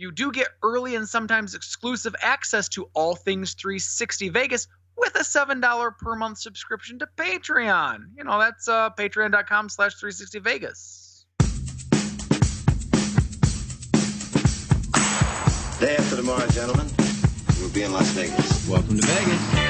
you do get early and sometimes exclusive access to all things 360 Vegas with a $7 per month subscription to Patreon. You know, that's uh, patreon.com slash 360 Vegas. Day after tomorrow, gentlemen, we'll be in Las Vegas. Welcome to Vegas.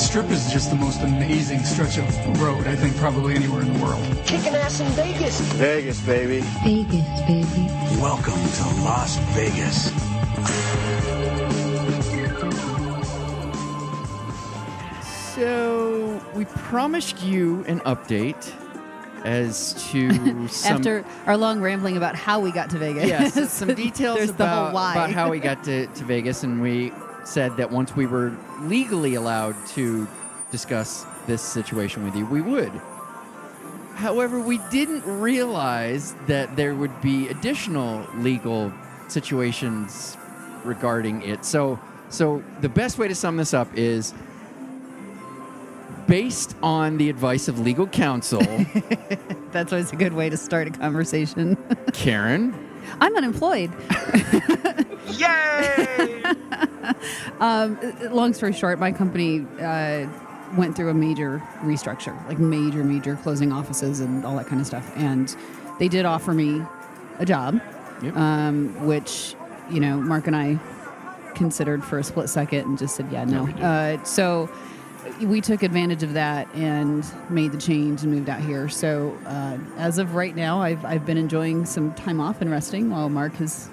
The strip is just the most amazing stretch of road, I think, probably anywhere in the world. Kicking ass in Vegas. Vegas, baby. Vegas, baby. Welcome to Las Vegas. So we promised you an update as to some After our long rambling about how we got to Vegas. yes, some details about, the whole why. about how we got to, to Vegas, and we said that once we were legally allowed to discuss this situation with you, we would. However, we didn't realize that there would be additional legal situations regarding it. So, so the best way to sum this up is based on the advice of legal counsel, That's always a good way to start a conversation. Karen. I'm unemployed. Yay! Um, long story short, my company uh, went through a major restructure, like major, major closing offices and all that kind of stuff. And they did offer me a job, Yep. um, which, you know, Mark and I considered for a split second and just said, yeah, no. Uh, so we took advantage of that and made the change and moved out here. So uh, as of right now, I've, I've been enjoying some time off and resting while Mark has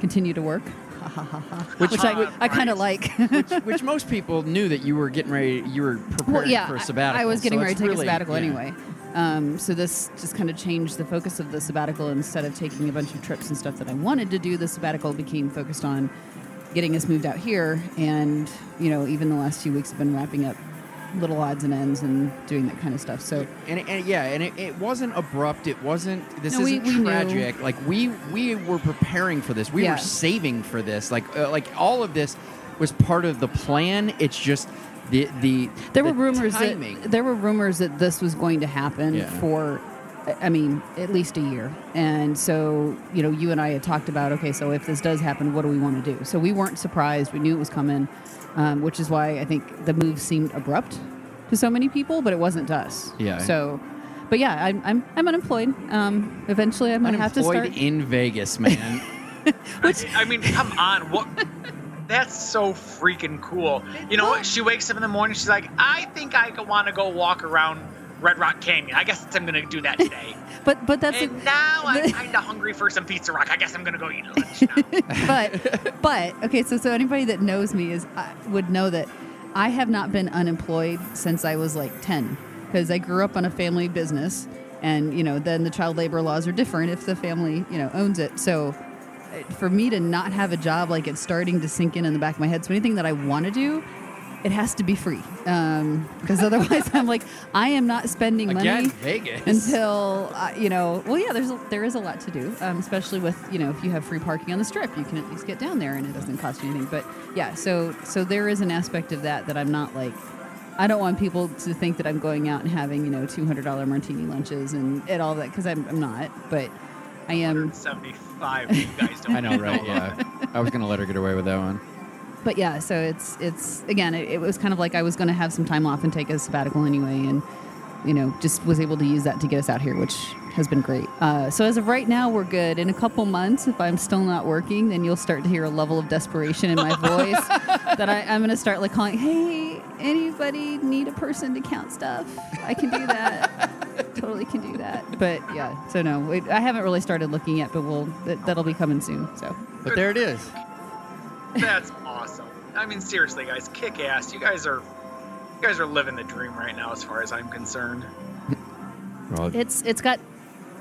continued to work. Which, I, I kind of like. which, which most people knew that you were getting ready, you were preparing well, yeah, for a sabbatical. I was getting so ready to take really- a sabbatical yeah. anyway. Um, so this just kind of changed the focus of the sabbatical. Instead of taking a bunch of trips and stuff that I wanted to do, the sabbatical became focused on getting us moved out here. And you know, even the last few weeks have been wrapping up little odds and ends and doing that kind of stuff. So And, and yeah, and it, it wasn't abrupt. It wasn't. This No, isn't we knew. tragic. Like we we were preparing for this. We Yeah. were saving for this. Like uh, like all of this was part of the plan. It's just the the there were rumors timing. that there were rumors that this was going to happen Yeah. for I mean, at least a year. And so, you know, you and I had talked about, okay, so if this does happen, what do we want to do? So we weren't surprised. We knew it was coming, um, which is why I think the move seemed abrupt to so many people, but it wasn't to us. Yeah. So, but yeah, I'm, I'm, I'm unemployed. Um, eventually, I'm going to have to Unemployed start. in Vegas, man. which I mean, come on. What? That's so freaking cool. You know what? She wakes up in the morning. She's like, I think I want to go walk around Red Rock Canyon. I guess I'm gonna do that today. But but that's and now I'm kind of hungry for some pizza rock. I guess I'm gonna go eat lunch now. but but okay so so anybody that knows me is uh, would know that i have not been unemployed since i was like 10 because i grew up on a family business and you know then the child labor laws are different if the family you know owns it so uh, for me to not have a job like it's starting to sink in in the back of my head so anything that i want to do it has to be free because otherwise i'm like i am not spending Again, money Vegas. until uh, you know well yeah there's a, there is a lot to do um, especially with you know if you have free parking on the strip you can at least get down there and it doesn't cost you anything but yeah so so there is an aspect of that that i'm not like i don't want people to think that i'm going out and having you know $200 martini lunches and, and all that because I'm, I'm not but i am 75. You guys don't. I know, right? Yeah. I was gonna let her get away with that one. But yeah so it's it's again it, it was kind of like i was going to have some time off and take a sabbatical anyway and you know just was able to use that to get us out here which has been great. Uh, so as of right now, we're good. In a couple months, if I'm still not working, then you'll start to hear a level of desperation in my voice that I, I'm going to start like calling, "Hey, anybody need a person to count stuff? I can do that. totally can do that." But yeah, so no, we, I haven't really started looking yet, but we'll that, that'll be coming soon. So But there it is. That's awesome. I mean, seriously, guys, kick ass. You guys are, you guys are living the dream right now, as far as I'm concerned. Well, it's it's got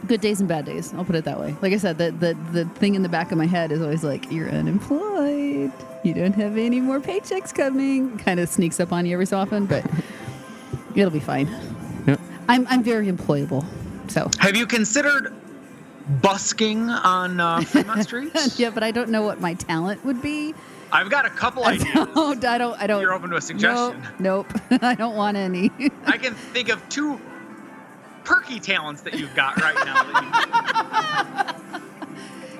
good days and bad days. I'll put it that way. Like I said, the the the thing in the back of my head is always like, "You're unemployed. You don't have any more paychecks coming." Kind of sneaks up on you every so often, but it'll be fine. Yep. I'm I'm very employable. So Have you considered busking on uh, Fremont streets? yeah, but I don't know what my talent would be. I've got a couple I ideas. don't. I don't. I don't. You're open to a suggestion. Nope. nope. I don't want any. I can think of two perky talents that you've got right now.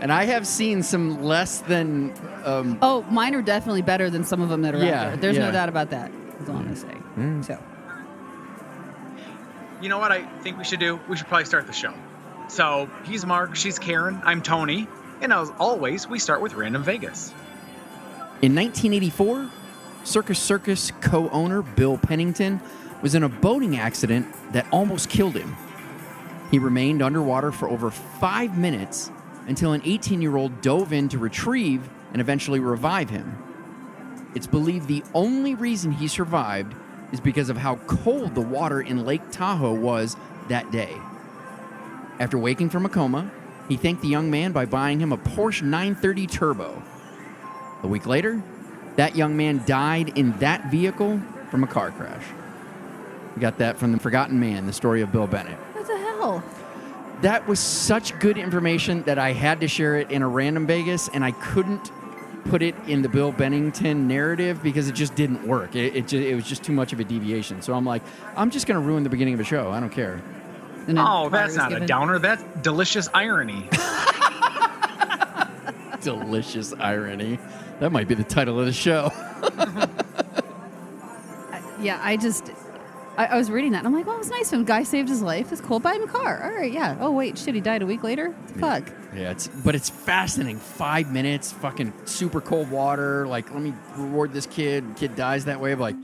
And I have seen some less than. Um, oh, mine are definitely better than some of them that are Yeah, out there. There's yeah. no doubt about that. That's all I'm gonna say. Mm. So. you, you know what I think we should do? We should probably start the show. So he's Mark, she's Karen, I'm Tony, and as always, we start with Random Vegas. In 1984, Circus Circus co owner Bill Pennington was in a boating accident that almost killed him. He remained underwater for over five minutes until an 18 year old dove in to retrieve and eventually revive him. It's believed the only reason he survived is because of how cold the water in Lake Tahoe was that day. After waking from a coma, he thanked the young man by buying him a Porsche 930 Turbo. A week later, that young man died in that vehicle from a car crash. We got that from The Forgotten Man, the story of Bill Bennett. What the hell? That was such good information that I had to share it in a random Vegas, and I couldn't put it in the Bill Bennington narrative because it just didn't work. It, it, ju- it was just too much of a deviation. So I'm like, I'm just going to ruin the beginning of a show. I don't care. And Oh, that's was not a downer. That's delicious irony. Delicious irony. That might be the title of the show. Uh, yeah, I just. I, I was reading that and I'm like, well, it was nice of him. Guy saved his life. It's cool. Buy him a car. All right, yeah. Oh, wait, shit, he died a week later? Fuck. Yeah, it's but it's fascinating. Five minutes, fucking super cold water. Like, let me reward this kid. Kid dies that way. Like,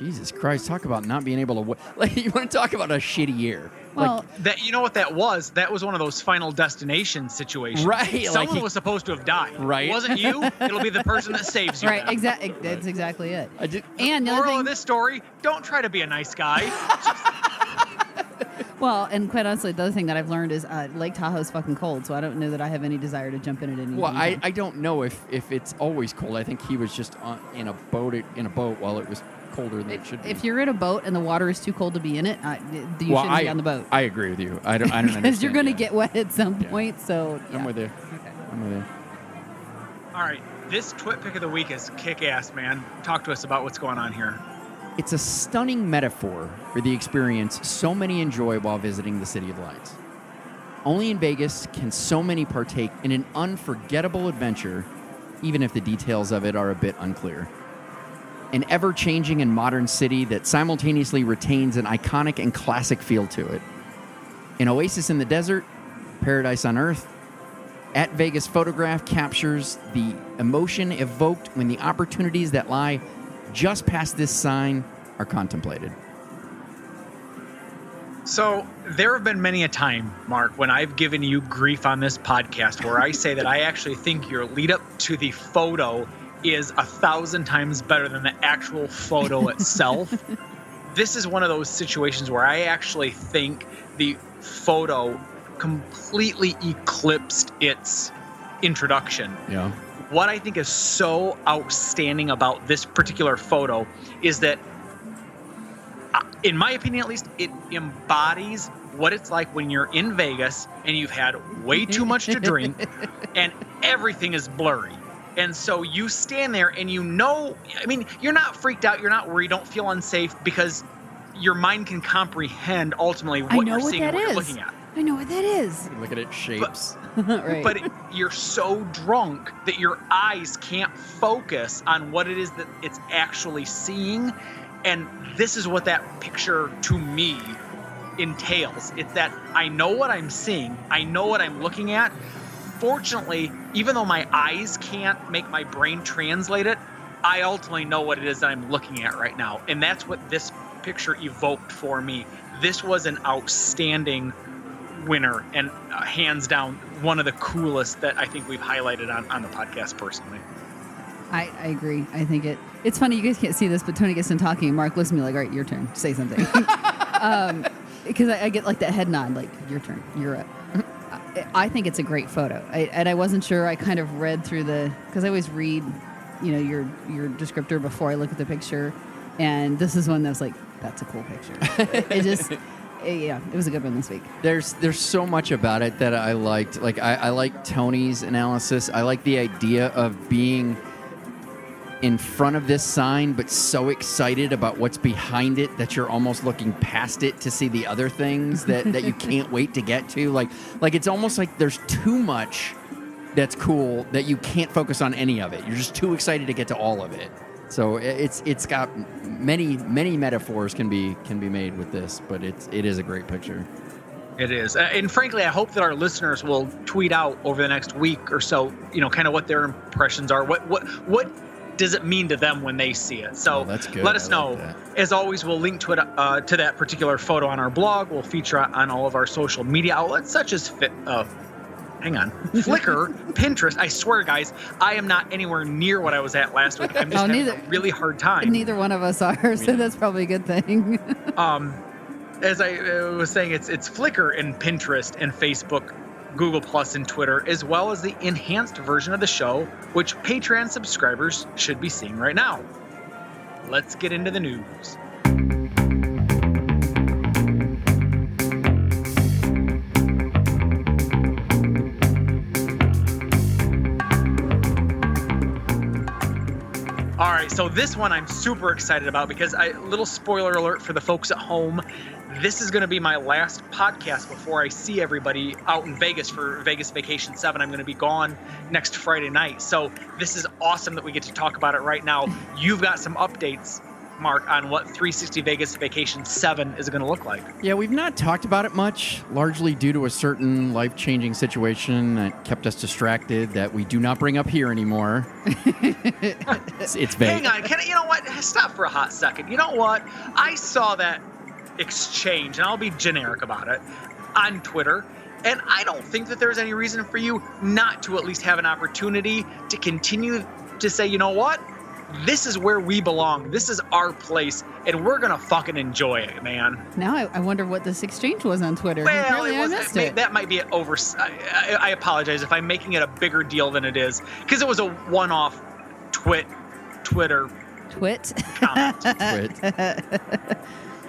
Jesus Christ, talk about not being able to. wa- Like, you want to talk about a shitty year? Well, That you know what that was? That was one of those final destination situations. Right, like Someone he- was supposed to have died. Right. It wasn't you. It'll be the person that saves you. right, exactly. That's exactly it. I did, And the Moral thing, of this story: Don't try to be a nice guy. well, and quite honestly, the other thing that I've learned is uh, Lake Tahoe's fucking cold, so I don't know that I have any desire to jump in it anymore. well, I, I don't know if if it's always cold. I think he was just on, in a boat in a boat while it was colder than it should be. if you're in a boat and the water is too cold to be in it, uh, you well, shouldn't I, be on the boat. I agree with you. I don't. I don't Because you're going to get wet at some Yeah. point, so. I'm yeah. with you. Okay. I'm with you. All right. This twit pick of the week is kick ass, man. Talk to us about what's going on here. It's a stunning metaphor for the experience so many enjoy while visiting the City of Lights. Only in Vegas can so many partake in an unforgettable adventure, even if the details of it are a bit unclear. An ever changing and modern city that simultaneously retains an iconic and classic feel to it. An oasis in the desert, paradise on earth. At Vegas Photograph captures the emotion evoked when the opportunities that lie just past this sign are contemplated. So there have been many a time, Mark, when I've given you grief on this podcast where I say that I actually think your lead up to the photo is a thousand times better than the actual photo itself. this is one of those situations where I actually think the photo completely eclipsed its introduction Yeah. what I think is so outstanding about this particular photo is that, uh, in my opinion at least, it embodies what it's like when you're in Vegas and you've had way too much to drink and everything is blurry. And so you stand there and you know, I mean, you're not freaked out, you're not worried, you don't feel unsafe because your mind can comprehend ultimately what I know you're what seeing that and what is. you're looking at. I know what that is. Look at it shapes. right. But it, you're so drunk that your eyes can't focus on what it is that it's actually seeing. And this is what that picture to me entails. It's that I know what I'm seeing, I know what I'm looking at. Fortunately, even though my eyes can't make my brain translate it, I ultimately know what it is that I'm looking at right now. And that's what this picture evoked for me. This was an outstanding winner and uh, hands down one of the coolest that I think we've highlighted on, on the podcast personally. I, I agree. I think it. It's funny you guys can't see this, but Tony gets in talking, Mark looks at me like, "All right, your turn. Say something." um, because I, I get like that head nod, like, "Your turn. You're up." I, think it's a great photo, I, and I wasn't sure. I kind of read through the because I always read, you know, your your descriptor before I look at the picture, and this is one that was like, "That's a cool picture." it just, it- yeah, it was a good one this week. There's there's so much about it that I liked. Like I, I like Tony's analysis. I like the idea of being in front of this sign, but so excited about what's behind it that you're almost looking past it to see the other things that, that you can't wait to get to. Like like it's almost like there's too much that's cool that you can't focus on any of it. You're just too excited to get to all of it. So it's it's got many many metaphors can be can be made with this, but it's it is a great picture. It is. And frankly, I hope that our listeners will tweet out over the next week or so, you know, kind of what their impressions are. What what what does it mean to them when they see it? So Oh, that's good. let us like know. that. As always, we'll link to it uh, to that particular photo on our blog. We'll feature it on all of our social media outlets, such as Fit. Uh, hang on, Flickr, Pinterest. I swear, guys, I am not anywhere near what I was at last week. I'm just Oh, having neither- a really hard time. Neither one of us are, so that's probably a good thing. um, as I uh, was saying, it's it's Flickr and Pinterest and Facebook, Google Plus and Twitter, as well as the enhanced version of the show, which Patreon subscribers should be seeing right now. Let's get into the news. All right, so this one I'm super excited about because I little spoiler alert for the folks at home. This is going to be my last podcast before I see everybody out in Vegas for Vegas Vacation 7. I'm going to be gone next Friday night. So this is awesome that we get to talk about it right now. You've got some updates, Mark, on what 360 Vegas Vacation 7 is going to look like. Yeah, we've not talked about it much, largely due to a certain life changing situation that kept us distracted that we do not bring up here anymore. it's, it's vague. Hang on, can I, you know what? Stop for a hot second. You know what? I saw that exchange, and I'll be generic about it, on Twitter. And I don't think that there's any reason for you not to at least have an opportunity to continue to say, you know what? This is where we belong. This is our place, and we're gonna fucking enjoy it, man. now I, I wonder what this exchange was on Twitter. Well, Apparently it I was, missed may- it. that might be an over. I, I, I apologize if I'm making it a bigger deal than it is, because it was a one-off twit, Twitter Twit. comment. Quit.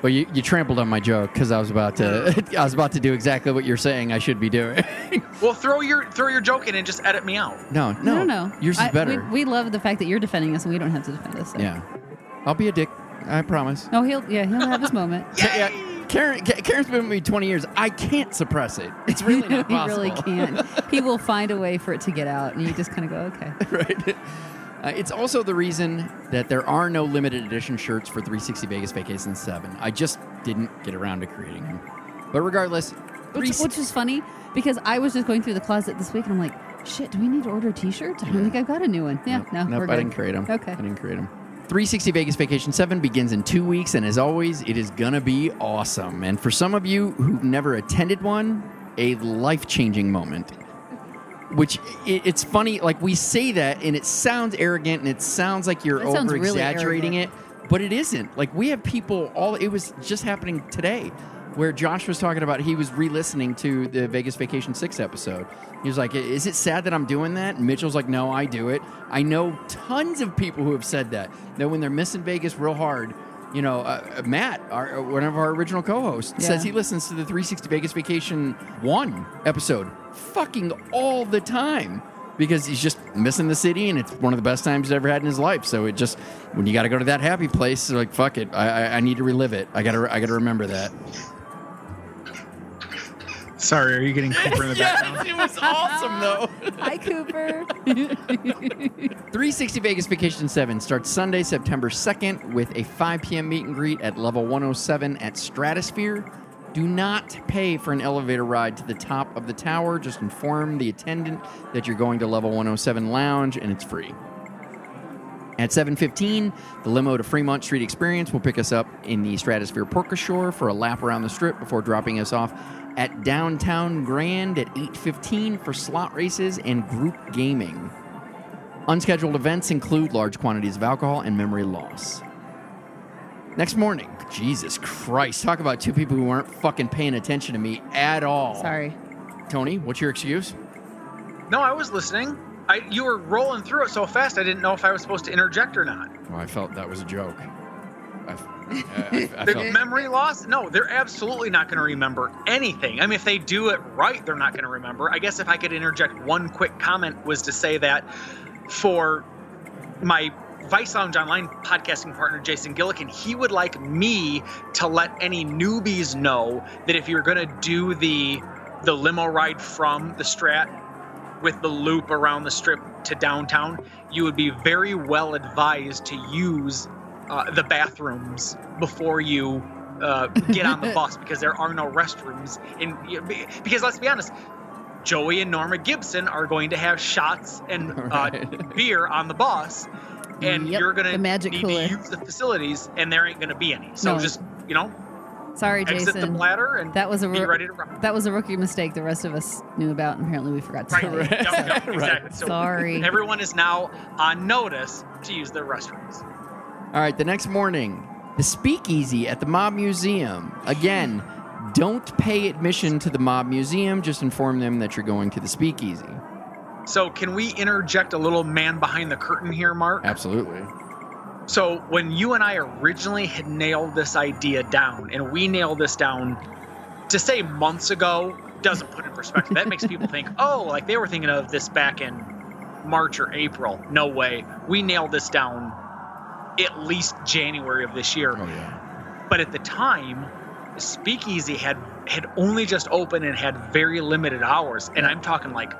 Well, you, you trampled on my joke because I was about to I was about to do exactly what you're saying I should be doing. Well, throw your throw your joke in and just edit me out. no, no, no, no. Yours is I- better. We, we love the fact that you're defending us and we don't have to defend us. so. yeah, I'll be a dick. I promise. Oh, he'll yeah he'll have his moment. Yeah, Karen, Karen's been with me 20 years. I can't suppress it. It's really not he possible. really can't. He will find a way for it to get out, and you just kind of go, okay. right? Uh, it's also the reason that there are no limited edition shirts for 360 Vegas Vacation 7. I just didn't get around to creating them. But regardless, Which, which is funny because I was just going through the closet this week, and I'm like, shit, do we need to order T-shirts? I don't think I've got a new one. Yeah, no, nope, we're I good. didn't create them. Okay. I didn't create them. 360 Vegas Vacation 7 begins in two weeks, and as always, it is going to be awesome. And for some of you who've never attended one, a life changing moment. Which it, it's funny, like we say that, and it sounds arrogant, and it sounds like you're sounds over really exaggerating it, but it isn't. Like we have people all. It was just happening today, where Josh was talking about he was re-listening to the Vegas Vacation Six episode. He was like, "Is it sad that I'm doing that?" And Mitchell's like, "No, I do it." I know tons of people who have said that. That when they're missing Vegas real hard. You know, uh, Matt, our, one of our original co-hosts, says he listens to the 360 Vegas Vacation one episode fucking all the time because he's just missing the city and it's one of the best times he's ever had in his life. So it just when you got to go to that happy place, like fuck it, I, I, I need to relive it. I gotta I gotta remember that. Sorry, are you getting Cooper in the background? it was awesome though. Hi, Cooper. 360 Vegas Vacation 7 starts Sunday, September 2nd with a 5 p.m. meet and greet at level 107 at Stratosphere. Do not pay for an elevator ride to the top of the tower. Just inform the attendant that you're going to level 107 lounge and it's free. At 7:15, the limo to Fremont Street Experience will pick us up in the Stratosphere porte cochere for a lap around the strip before dropping us off at Downtown Grand at 8:15 for slot races and group gaming. Unscheduled events include large quantities of alcohol and memory loss. Next morning, Jesus Christ, talk about two people who weren't fucking paying attention to me at all. Sorry. Tony, what's your excuse? No, I was listening. I you were rolling through it so fast I didn't know if I was supposed to interject or not. Well, I felt that was a joke. I, I, I The felt, memory loss? No, they're absolutely not going to remember anything. I mean, if they do it right, they're not going to remember. I guess if I could interject one quick comment was to say that for my Vice Lounge Online podcasting partner, Jason Gillikin, he would like me to let any newbies know that if you're going to do the the limo ride from the Strat with the loop around the strip to downtown, you would be very well advised to use uh, the bathrooms before you uh, get on the bus because there are no restrooms. In because let's be honest, Joey and Norma Gibson are going to have shots and uh, beer on the bus, and Yep, you're the magic need cooler. to use the facilities, and there ain't gonna be any. So No. just you know, Sorry, exit the Jason. bladder and That was a be ro- ready to rock. That was a rookie mistake the rest of us knew about, and apparently we forgot to Right. say. Yep, yep, Right. exactly. So Sorry. Everyone is now on notice to use their restrooms. All right, the next morning, the speakeasy at the Mob Museum. Again, don't pay admission to the Mob Museum, just inform them that you're going to the speakeasy. So can we interject a little man behind the curtain here, Mark? Absolutely. So when you and I originally had nailed this idea down, and we nailed this down to say months ago doesn't put in perspective. that makes people think, oh, like they were thinking of this back in March or April. No way. We nailed this down at least January of this year. Oh, yeah. But at the time, Speakeasy had had only just opened and had very limited hours, and I'm talking like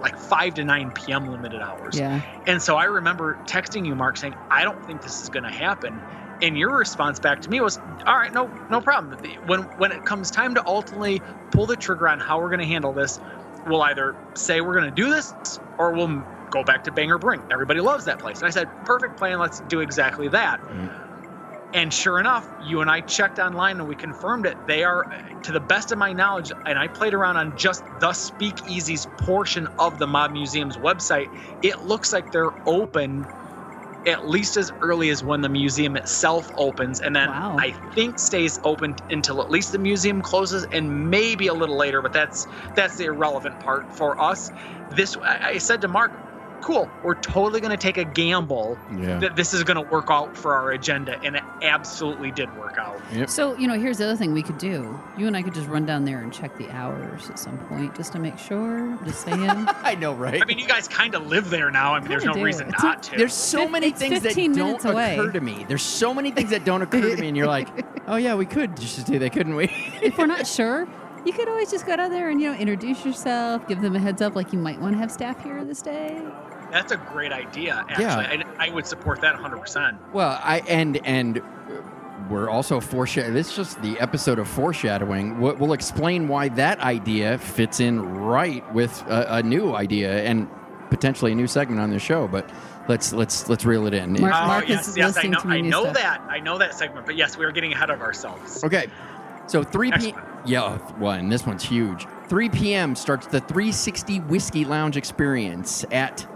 like 5 to 9 p.m. limited hours. Yeah. And so I remember texting you, Mark, saying, I don't think this is going to happen. And your response back to me was, all right, no, no problem. When, when it comes time to ultimately pull the trigger on how we're going to handle this, we'll either say we're going to do this or we'll go back to Banger Brewing. Everybody loves that place. And I said, perfect plan. Let's do exactly that. Mm-hmm. And sure enough, you and I checked online and we confirmed it. They are, to the best of my knowledge, and I played around on just the Speakeasy's portion of the Mob Museum's website. It looks like they're open at least as early as when the museum itself opens, and then Wow. I think stays open until at least the museum closes, and maybe a little later. But that's that's the irrelevant part for us. This I said to Mark, cool. We're totally going to take a gamble Yeah. that this is going to work out for our agenda, and it absolutely did work out. So, you know, here's the other thing we could do. You and I could just run down there and check the hours at some point just to make sure. Just saying. I know, right? I mean, you guys kind of live there now. I mean, there's no do. reason It's not to. There's so Fif- many it's things that don't minutes away. occur to me. There's so many things that don't occur to me, and you're like, oh yeah, we could just do that, couldn't we? if we're not sure, you could always just go down there and, you know, introduce yourself, give them a heads up like you might want to have staff here this day. That's a great idea. Actually, Yeah. I, I would support that 100. percent well, I and and uh, we're also foreshadowing. This is just the episode of foreshadowing. We'll, we'll explain why that idea fits in right with a, a new idea and potentially a new segment on the show. But let's let's let's reel it in. Mark- Oh Mark yes, is yes, I listening know. to my I new know stuff. that. I know that segment. But yes, we are getting ahead of ourselves. Okay. So 3 p. Excellent. Yeah, one. This one's huge. 3 p.m. starts the 360 Whiskey Lounge experience at.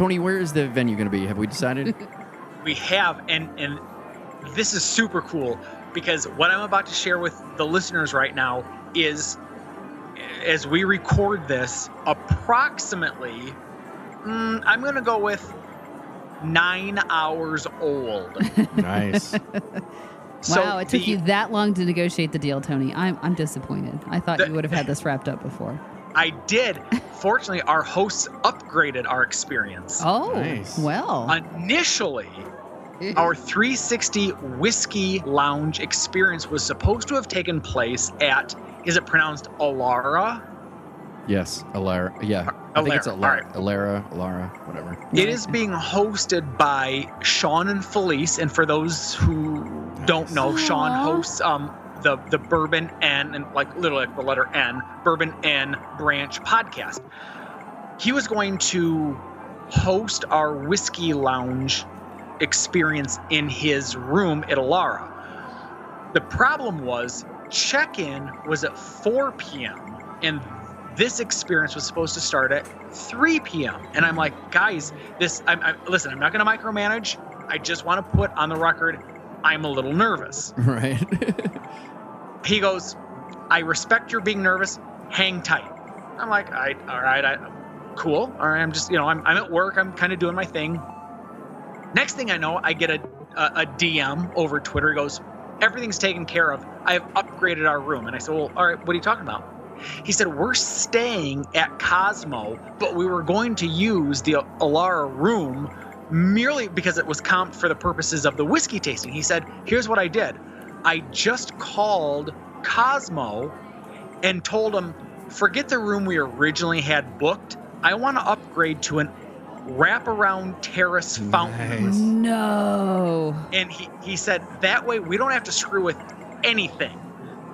Tony, where is the venue going to be? Have we decided? we have and and this is super cool because what i'm about to share with the listeners right now is as we record this approximately mm, i'm going to go with nine hours old nice. So wow, it took the- you that long to negotiate the deal, Tony. I'm, I'm disappointed. I thought The- you would have had this wrapped up before. I did fortunately our hosts upgraded our experience Oh, Nice. well. initially our 360 whiskey lounge experience was supposed to have taken place at is it pronounced alara Yes, Alara. Yeah, I think it's Alara, Alara. Alara, Alara, whatever. it is being hosted by sean and felice and for those who don't know sean hosts um the the Bourbon N and like literally like the letter N, Bourbon N Branch podcast. He was going to host our whiskey lounge experience in his room at Alara. The problem was check-in was at 4 p.m. and this experience was supposed to start at 3 p.m. And I'm like, guys, this. I'm, I'm listen. I'm not going to micromanage. I just want to put on the record, I'm a little nervous. Right. He goes, I respect your being nervous. Hang tight. I'm like, I, all right, I, cool. All right, I'm just, you know, I'm, I'm at work. I'm kind of doing my thing. Next thing I know, I get a, a, a DM over Twitter. He goes, everything's taken care of. I have upgraded our room. And I said, well, all right, what are you talking about? He said, we're staying at Cosmo, but we were going to use the Alara room merely because it was comped for the purposes of the whiskey tasting. He said, here's what I did. I just called Cosmo and told him, forget the room we originally had booked. I want to upgrade to an wraparound terrace fountain. No. And he, he said, that way we don't have to screw with anything.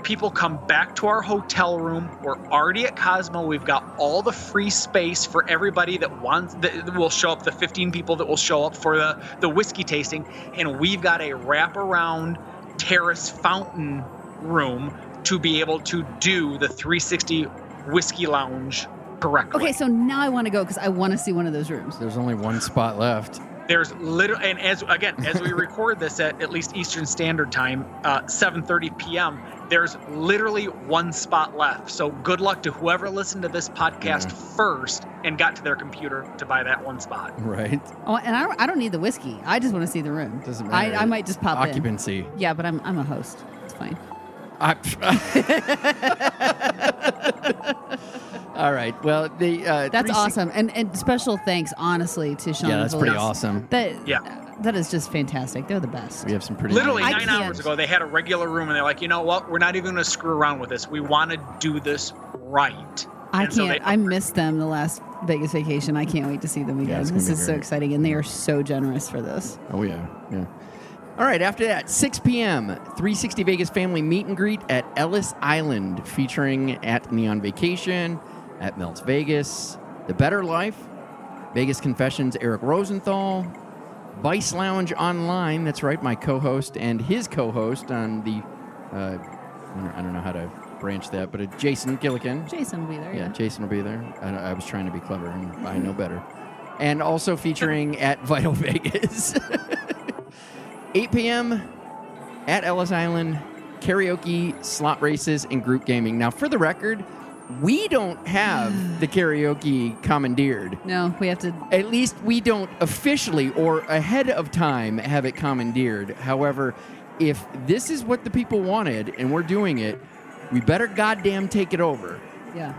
People come back to our hotel room. We're already at Cosmo. We've got all the free space for everybody that wants that will show up, the 15 people that will show up for the, the whiskey tasting. And we've got a wraparound terrace fountain room to be able to do the 360 whiskey lounge correctly. Okay, so now I want to go because I want to see one of those rooms. There's only one spot left. There's literally, and as again, as we record this at at least Eastern Standard Time, uh, 7:30 p.m. There's literally one spot left. So good luck to whoever listened to this podcast first and got to their computer to buy that one spot. Right. Oh, and I don't, I don't need the whiskey. I just want to see the room. Doesn't matter. I might just pop in. Occupancy. Yeah, but I'm I'm a host. It's fine. I, All right. Well, the uh, That's 360 awesome, and and special thanks, honestly, to Sean. Yeah, that's pretty awesome. That Yeah. That is just fantastic. They're the best. We have some pretty Literally I nine can't. hours ago, they had a regular room, and they're like, you know what? We're not even going to screw around with this. We want to do this right. I And can't. they I missed them the last Vegas vacation. I can't wait to see them again. it's gonna this be is so exciting, and they are so generous for this. Oh yeah, yeah. All right. After that, 6 p.m. 360 Vegas family meet and greet at Ellis Island, featuring at Neon Vacation, at Melts Vegas, The Better Life, Vegas Confessions, Eric Rosenthal, Vice Lounge Online. That's right, my co-host and his co-host on the. Uh, I don't- know how to branch that, but uh, Jason Gillikin. Jason will be there. Yeah, Yeah. Jason will be there. I, I was trying to be clever, and I know better. And also featuring at Vital Vegas. 8 p.m. at Ellis Island, karaoke, slot races, and group gaming. Now, for the record, we don't have the karaoke commandeered. No, we have to. At least we don't officially or ahead of time have it commandeered. However, if this is what the people wanted and we're doing it, we better goddamn take it over. Yeah.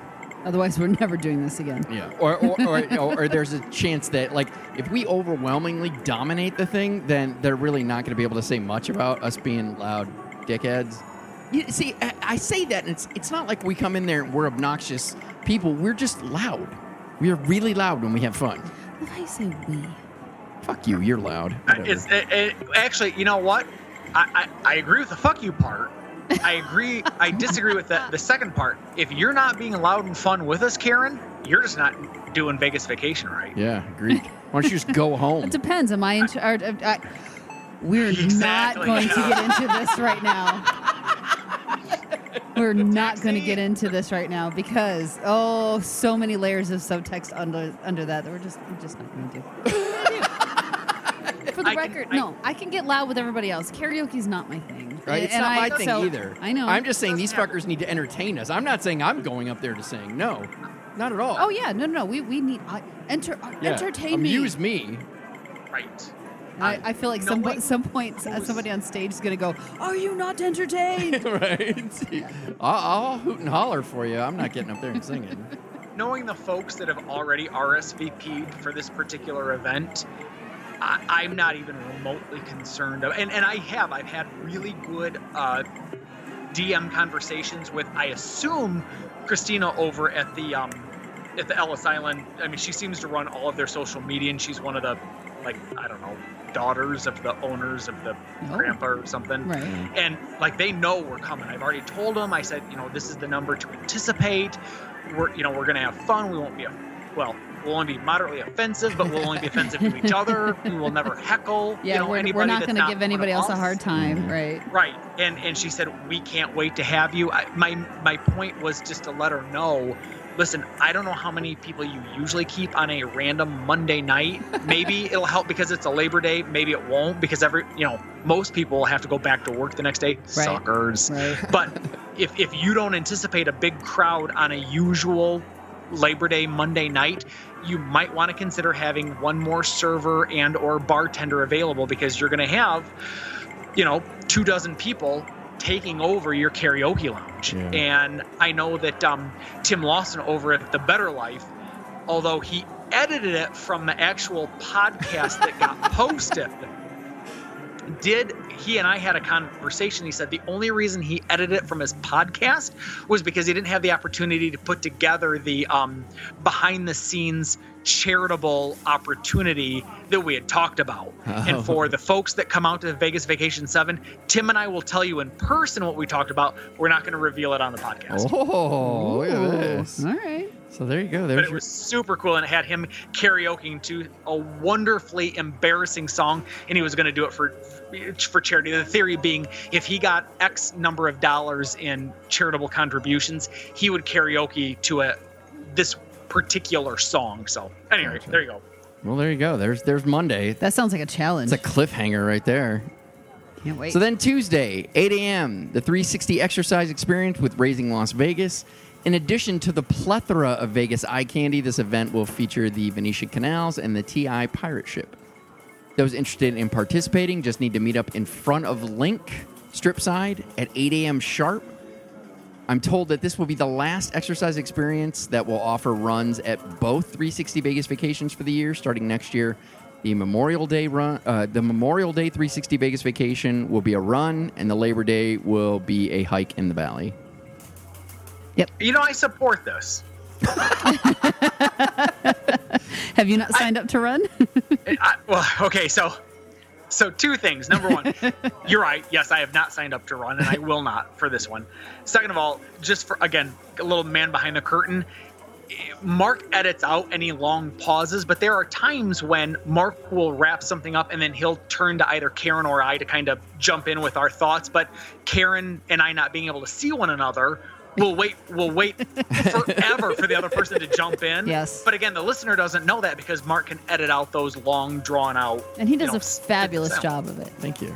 Otherwise, we're never doing this again. Yeah. Or or, or, or, or there's a chance that like if we overwhelmingly dominate the thing, then they're really not going to be able to say much about us being loud dickheads. You, see, I, I say that, and it's it's not like we come in there and we're obnoxious people. We're just loud. We are really loud when we have fun. Look how you say we. Fuck you. You're loud. Uh, Whatever. It's it, it, actually, you know what? I, I, I agree with the fuck you part. I agree. I disagree with the, the second part. If you're not being loud and fun with us, Karen, you're just not doing Vegas vacation right. yeah. Agreed. Why don't you just go home? It depends. Am I in charge? Of, I, we're Exactly. not going to get into this right now. We're not going to get into this right now because oh, so many layers of subtext under under that that we're just we're just not going to do. For the I can- record, I- no, I can get loud with everybody else. Karaoke's not my thing. Right? It's And not I- my thing so- either. I know. I'm just saying these Doesn't fuckers need to entertain us. I'm not saying I'm going up there to sing. No, not at all. Oh yeah, no, no, no. We we need uh, enter uh, Yeah. entertain Amuse me. me. Right. I, I feel like No, some wait. some point uh, somebody on stage is gonna go, "Are you not entertained?" right. I'll, I'll hoot and holler for you. I'm not getting up there and singing. Knowing the folks that have already RSVP'd for this particular event, I, I'm not even remotely concerned. Of, and, and I have. I've had really good uh, DM conversations with, I assume, Christina over at the um, at the Ellis Island. I mean, she seems to run all of their social media, and she's one of the like I don't know daughters of the owners of the Oh. grandpa or something. Right. Mm. And like they know we're coming. I've already told them. I said, you know, this is the number to anticipate. We're you know we're gonna have fun. We won't be a well. We'll only be moderately offensive, but we'll only be offensive to each other. We will never heckle. Yeah, you know, we're, anybody we're not going to give anybody else a hard time, mm-hmm. right? Right, and and she said we can't wait to have you. I, my my point was just to let her know. Listen, I don't know how many people you usually keep on a random Monday night. Maybe it'll help because it's a Labor Day. Maybe it won't because every you know most people have to go back to work the next day. Suckers. Right. But if if you don't anticipate a big crowd on a usual Labor Day Monday night, you might want to consider having one more server and or bartender available because you're going to have, you know, two dozen people taking over your karaoke lounge. Yeah. And I know that um, Tim Lawson over at The Better Life, although he edited it from the actual podcast that got posted, did he and I had a conversation. He said the only reason he edited it from his podcast was because he didn't have the opportunity to put together the um, behind the scenes charitable opportunity that we had talked about. Oh. And for the folks that come out to Vegas Vacation 7, Tim and I will tell you in person what we talked about. We're not going to reveal it on the podcast. Oh, look at this. All right. So there you go. But it your was super cool, and it had him karaokeing to a wonderfully embarrassing song, and he was going to do it for for charity. The theory being, if he got X number of dollars in charitable contributions, he would karaoke to a this particular song. So, anyway, Gotcha. there you go. well. There you go. There's there's Monday. That sounds like a challenge. It's a cliffhanger right there. Can't wait. So then Tuesday, 8 a.m., the 360 exercise experience with Raising Las Vegas. In addition to the plethora of Vegas eye candy, this event will feature the Venetian Canals and the TI pirate ship. Those interested in participating just need to meet up in front of Link Strip Side at 8 a.m. sharp. I'm told that this will be the last exercise experience that will offer runs at both 360 Vegas vacations for the year, starting next year. The Memorial Day run, uh, the Memorial Day 360 Vegas vacation will be a run, and the Labor Day will be a hike in the valley. Yep. You know, I support this. Have you not signed up to run? I, well, okay, so so two things. Number one, you're right. Yes, I have not signed up to run, and I will not for this one. Second of all, just for again, a little man behind the curtain. Mark edits out any long pauses, but there are times when Mark will wrap something up and then he'll turn to either Karen or I to kind of jump in with our thoughts. But Karen and I not being able to see one another, we'll wait. We'll wait forever for the other person to jump in. Yes. But again, the listener doesn't know that because Mark can edit out those long, drawn out. And he you does know, a fabulous job of it. Thank you.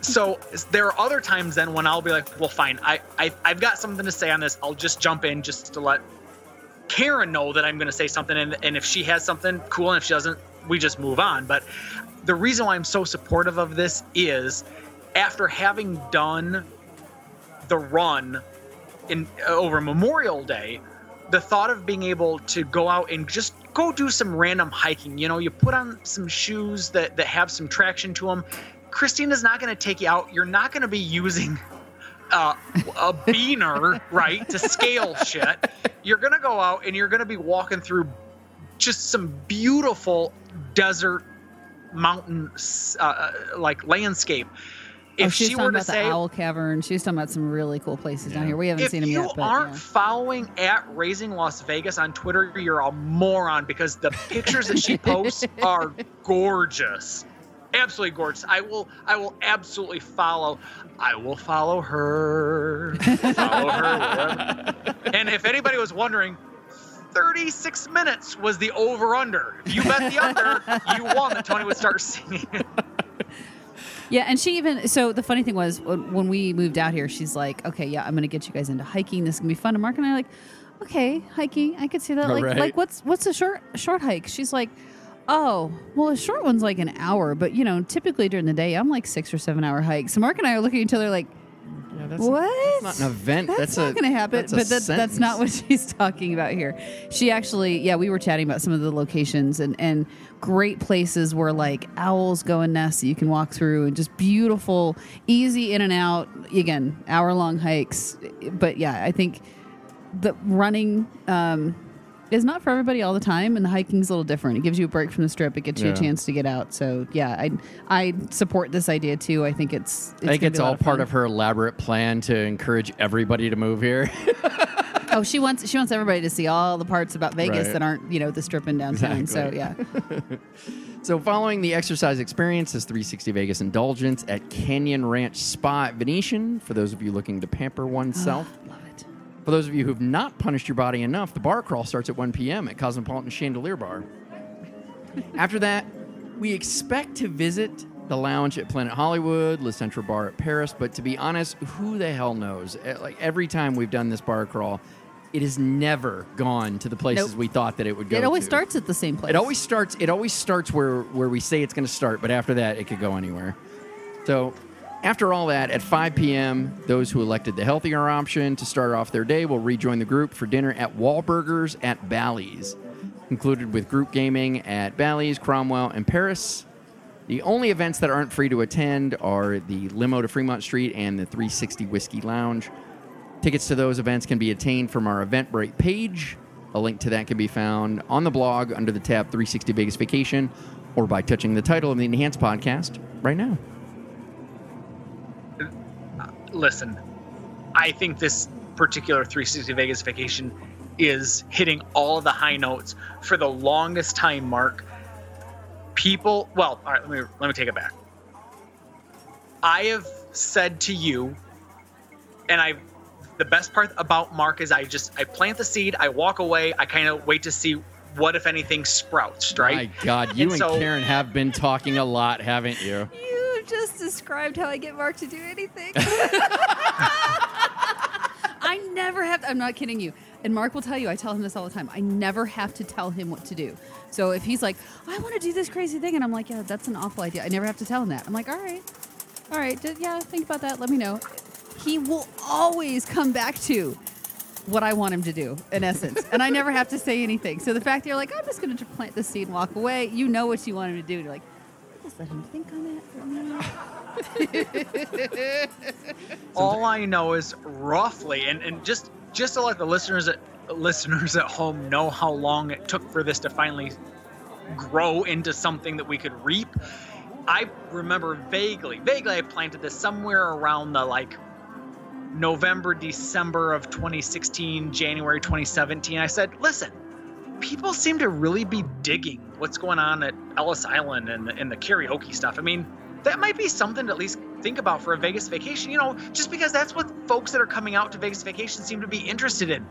So there are other times then when I'll be like, well, fine, I, I I've got something to say on this. I'll just jump in just to let Karen know that I'm going to say something, and, and if she has something, cool, and if she doesn't, we just move on. But the reason why I'm so supportive of this is after having done the run in over Memorial Day, the thought of being able to go out and just go do some random hiking. You know, you put on some shoes that that have some traction to them. Christina's not going to take you out. You're not going to be using uh, a beaner, right, to scale shit. You're going to go out and you're going to be walking through just some beautiful desert mountain uh, like landscape. If oh, she's she talking were to about say, the Owl Cavern. She's talking about some really cool places down here. We haven't if seen them you yet, but aren't yeah. following at Raising Las Vegas on Twitter, you're a moron because the pictures that she posts are gorgeous. Absolutely gorgeous. I will I will absolutely follow. I will follow her. follow her. and if anybody was wondering, 36 minutes was the over under. If you bet the under, you won that Tony would start singing. Yeah, and she even so the funny thing was when we moved out here, she's like, "Okay, yeah, I'm gonna get you guys into hiking. This is gonna be fun." And Mark and I are like, "Okay, hiking. I could see that. All Like, right. like what's what's a short short hike?" She's like, "Oh, well, a short one's like an hour, but you know, typically during the day, I'm like six or seven hour hikes." So Mark and I are looking at each other like, That's, "What? That's not an event. That's, That's, not going to happen. that's But that's that's not what she's talking about here. She actually, yeah, we were chatting about some of the locations and and great places where like owls go and nest that you can walk through and just beautiful, easy in and out. Again, hour long hikes. But yeah, I think the running. Um, is not for everybody all the time, and the hiking's a little different. It gives you a break from the strip. It gets you Yeah. a chance to get out. So yeah, I I support this idea too. I think it's. it's I think it's be a lot all part fun. of her elaborate plan to encourage everybody to move here. Oh, she wants she wants everybody to see all the parts about Vegas Right. that aren't you know the strip in downtown. So yeah, So, following the exercise experience is 360 Vegas Indulgence at Canyon Ranch Spa Venetian. For those of you looking to pamper oneself, oh, it. For those of you who've not punished your body enough, the bar crawl starts at 1 p.m. at Cosmopolitan Chandelier Bar. After that, we expect to visit the lounge at Planet Hollywood, Le Central Bar at Paris, but to be honest, who the hell knows? Eh, Like every time we've done this bar crawl, it has never gone to the places Nope. we thought that it would go. It always to. starts at the same place. It always starts. It always starts where where we say it's going to start, but after that, it could go anywhere. So, after all that, at 5 p.m., those who elected the healthier option to start off their day will rejoin the group for dinner at Wahlburgers at Bally's, included with group gaming at Bally's, Cromwell, and Paris. The only events that aren't free to attend are the limo to Fremont Street and the 360 Whiskey Lounge. Tickets to those events can be obtained from our Eventbrite page. A link to that can be found on the blog under the tab 360 Vegas Vacation or by touching the title of the Enhanced podcast right now. Listen, I think this particular 360 Vegas vacation is hitting all of the high notes for the longest time, Mark. People, well, all right, let me let me take it back. I have said to you, and I, the best part about Mark is I just I plant the seed, I walk away, I kind of wait to see what if anything sprouts, right? My God, you and, so- Karen have been talking a lot, haven't you? Described how I get Mark to do anything. I never have. I'm not kidding you. And Mark will tell you. I tell him this all the time. I never have to tell him what to do. So if he's like, "I want to do this crazy thing," and I'm like, "Yeah, that's an awful idea," I never have to tell him that. I'm like, "All right, all right, d- yeah, think about that. Let me know." He will always come back to what I want him to do, in essence. and I never have to say anything. So the fact that you're like, I'm just going to plant the seed and walk away, you know what you want him to do. You're like, just let him think on that for a minute. all I know is roughly, and, and just just to let the listeners at listeners at home know how long it took for this to finally grow into something that we could reap. I remember vaguely, vaguely, I planted this somewhere around the like November, December of 2016, January 2017. I said, listen, people seem to really be digging what's going on at Ellis Island and the, and the karaoke stuff. I mean, that might be something to at least think about for a Vegas vacation, you know, just because that's what folks that are coming out to Vegas vacation seem to be interested in.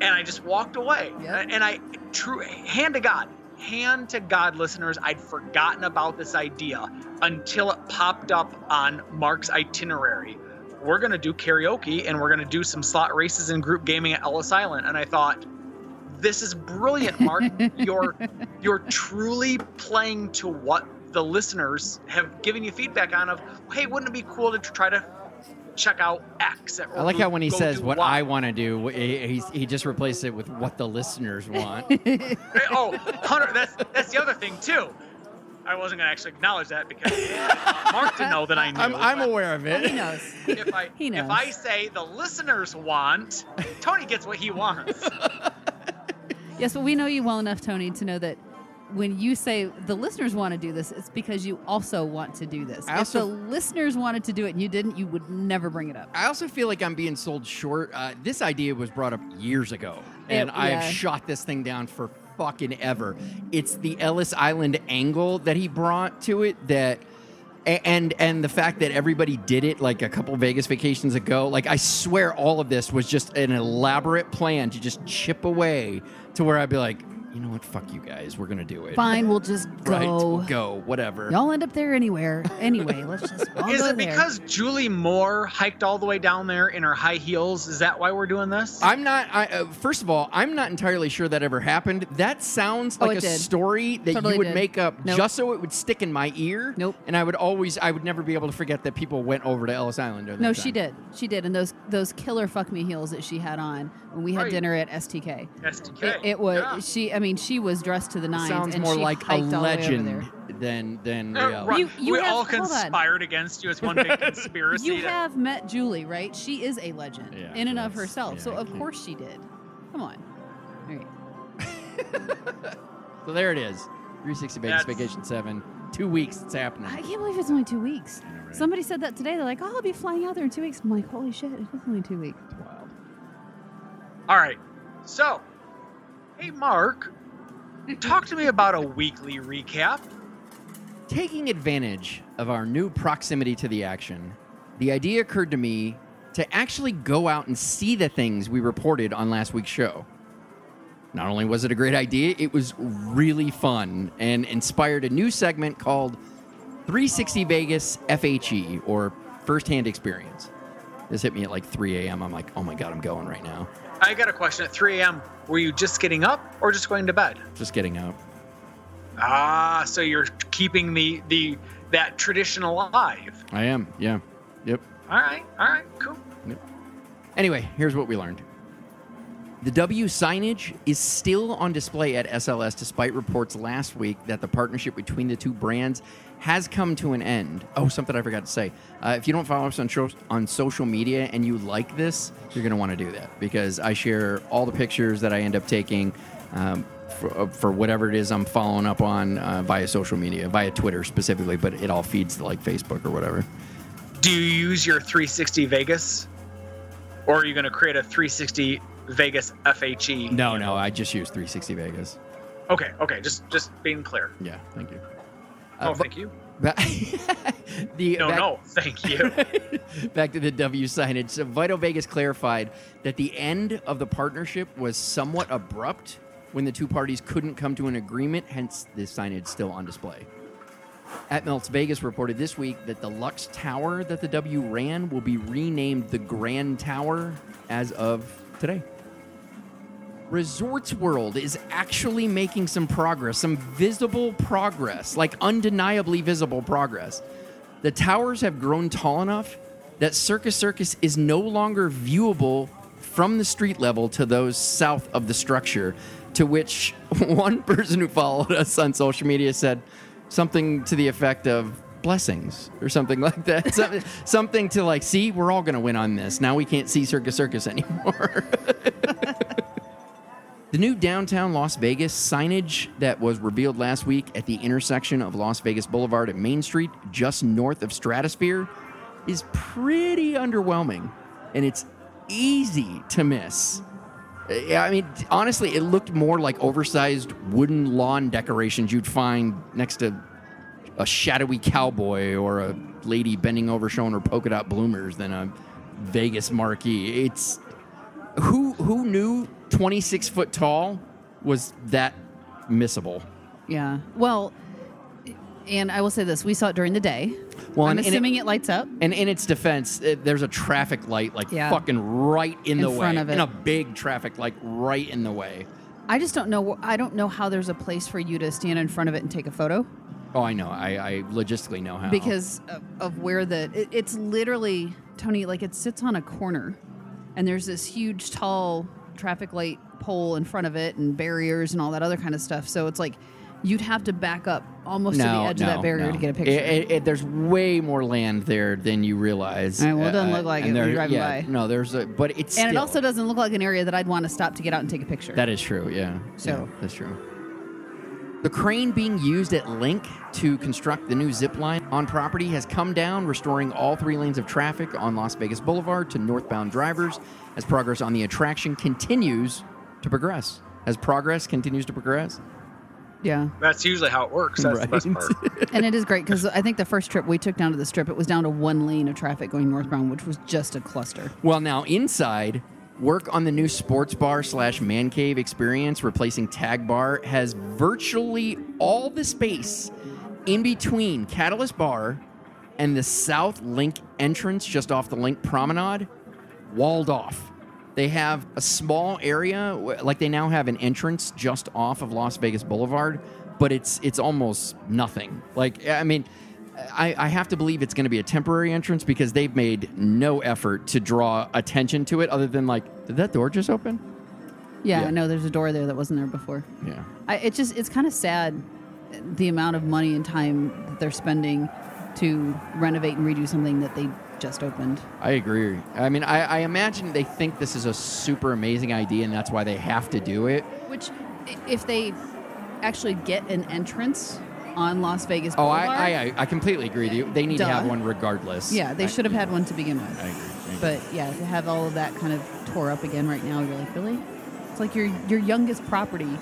And I just walked away. Yep. And I, true, hand to God, hand to God, listeners, I'd forgotten about this idea until it popped up on Mark's itinerary. We're going to do karaoke and we're going to do some slot races and group gaming at Ellis Island. And I thought, this is brilliant, Mark. you're you're truly playing to what the listeners have given you feedback on of, hey, wouldn't it be cool to try to check out X? Or I like how when he says what Y? I want to do, he, he's- he just replaces it with what the listeners want. Oh, Hunter, that's that's the other thing too. I wasn't gonna actually acknowledge that because Mark to know that I knew. I'm, I'm aware of it. he knows. If I He if. I say the listeners want, Tony gets what he wants. Yes, but we know you well enough, Tony, to know that when you say the listeners want to do this, it's because you also want to do this. I if also- the listeners wanted to do it and you didn't, you would never bring it up. I also feel like I'm being sold short. Uh, this idea was brought up years ago, and It- I have shot this thing down for fucking ever. It's the Ellis Island angle that he brought to it that. And and the fact that everybody did it like a couple Vegas vacations ago, like I swear all of this was just an elaborate plan to just chip away to where I'd be like, you know what, fuck you guys, we're gonna do it. Fine, we'll just right? go. Go, whatever. Y'all end up there anywhere. Anyway, let's just all Is go it there. because Julie Moore hiked all the way down there in her high heels? Is that why we're doing this? I'm not. I, uh, first of all, I'm not entirely sure that ever happened. That sounds Oh, like it a did. story that Totally you would did. make up Nope. just so it would stick in my ear. Nope. And I would always, I would never be able to forget that people went over to Ellis Island. During No, that she did. She did. And those those killer fuck me heels that she had on when we had Right. dinner at STK. STK. It, it was Yeah. she. I mean, she was dressed to the nines. Sounds and more she like a hiked all the way over legend than than Uh, reality. You- you we have- all conspired against you as one big conspiracy. You to- have met Julie, right? She is a legend Yeah, in and of herself. yeah, so of course she did. Come on. All right. So there it is. 360 Vegas Vacation 7. Two weeks. It's happening. I can't believe it's only two weeks. Somebody said that today. They're like, "Oh, I'll be flying out there in two weeks." I'm like, "Holy shit! It is only two weeks." It's Wild. All right. So, hey, Mark, talk to me about a weekly recap. Taking advantage of our new proximity to the action, the idea occurred to me to actually go out and see the things we reported on last week's show. Not only was it a great idea, it was really fun and inspired a new segment called 360 Vegas FHE or First Hand Experience. This hit me at like 3 a.m. I'm like, oh my God, I'm going right now. I got a question. At 3 a.m., were you just getting up or just going to bed? Just getting up. Ah, so you're keeping the the that tradition alive. I am, yeah. Yep. All right, all right, cool. Yep. Anyway, here's what we learned. The W signage is still on display at SLS despite reports last week that the partnership between the two brands has come to an end. Oh, something I forgot to say. Uh, if you don't follow us on, sho- on social media and you like this, you're going to want to do that because I share all the pictures that I end up taking um, for, uh, for whatever it is I'm following up on uh, via social media, via Twitter specifically, but it all feeds to like Facebook or whatever. Do you use your 360 Vegas, or are you going to create a 360 Vegas FHE? No, no, I just use 360 Vegas. Okay, okay, just just being clear. Yeah, thank you. Oh, Uh, thank you. Ba- the, No, back, no, thank you. back to the W signage. So Vital Vegas clarified that the end of the partnership was somewhat abrupt when the two parties couldn't come to an agreement, hence the signage still on display. At Melts Vegas reported this week that the Lux Tower that the W ran will be renamed the Grand Tower as of today. Resorts World is actually making some progress, some visible progress, like undeniably visible progress. The towers have grown tall enough that Circus Circus is no longer viewable from the street level to those south of the structure. To which one person who followed us on social media said something to the effect of blessings or something like that. something, to like, see, we're all going to win on this. Now we can't see Circus Circus anymore. The new downtown Las Vegas signage that was revealed last week at the intersection of Las Vegas Boulevard and Main Street, just north of Stratosphere, is pretty underwhelming. And it's easy to miss. I mean, honestly, it looked more like oversized wooden lawn decorations you'd find next to a shadowy cowboy or a lady bending over showing her polka dot bloomers than a Vegas marquee. It's who who knew 26 foot tall was that missable. Yeah. Well, and I will say this: we saw it during the day. Well, I'm and- and it- assuming it, lights up. And in its defense, it, there's a traffic light like Yeah. fucking right in, In the way, In front of and a big traffic light right in the way. I just don't know. I don't know how there's a place for you to stand in front of it and take a photo Oh, I know. I, I logistically know how. because of, of where the it, it's literally Tony. Like it sits on a corner, and there's this huge, tall traffic light pole in front of it, and barriers and all that other kind of stuff. So it's like you'd have to back up almost to the edge of that barrier to get a picture. It- it- it- there's way more land there than you realize. Right, well, it doesn't uh, look like it when there- you're driving yeah, by. No, there's a, but it's and it also doesn't look like an area that I'd want to stop to get out and take a picture. That is true. Yeah. So- Yeah, that's true. The crane being used at LINQ to construct the new zip line on property has come down, restoring all three lanes of traffic on Las Vegas Boulevard to northbound drivers as progress on the attraction continues to progress. As progress continues to progress. yeah. That's usually how it works. That's the best Right. part. and it is great because I think the first trip we took down to the strip, it was down to one lane of traffic going northbound, which was just a cluster. Well, now inside, work on the new sports bar slash man cave experience, replacing Tag Bar, has virtually all the space in between Catalyst Bar and the South LINQ entrance just off the LINQ Promenade walled off. They have a small area, like they now have an entrance just off of Las Vegas Boulevard, but it's it's almost nothing. Like I mean, I, I have to believe it's going to be a temporary entrance because they've made no effort to draw attention to it, other than like, did that door just open? Yeah, Yeah. I know there's a door there that wasn't there before. Yeah. I, it just it's kind of sad the amount of money and time that they're spending to renovate and redo something that they just opened. I agree. I mean, I, I imagine they think this is a super amazing idea, and that's why they have to do it. Which if they actually get an entrance on Las Vegas Oh, I, I I completely agree with you. They need to have one regardless. yeah, they I- should have had one to begin with. I agree. I agree. But yeah, to have all of that kind of tore up again right now, you're like, really? It's like your your youngest property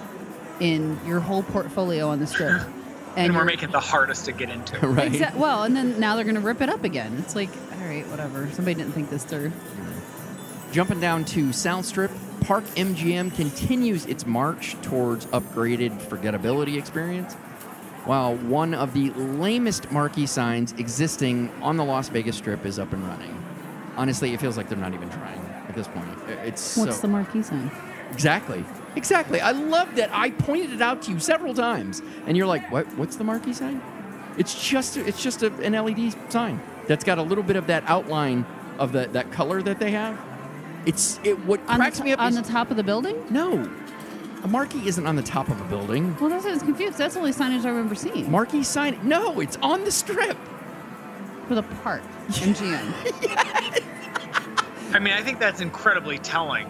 in your whole portfolio on the strip, And, we're you're- making it the hardest to get into. right. Exa- well, and then now they're going to rip it up again. It's like, all right, whatever. Somebody didn't think this through. Jumping down to South Strip, Park MGM continues its march towards upgraded forgettability experience. While one of the lamest marquee signs existing on the Las Vegas Strip is up and running. Honestly, it feels like they're not even trying at this point. It's What's so, the marquee sign? exactly, exactly. I love that. I pointed it out to you several times, and you're like, "What? What's the marquee sign?" It's just it's just a, an LED sign that's got a little bit of that outline of the, that color that they have. It's it. What On, cracks the, me up on is the top of the building? no, a marquee isn't on the top of a building. Well, that's what I was confused. That's the only signage I remember seeing Marquee sign? No, it's on the strip. for the park, MGM. I mean, I think that's incredibly telling.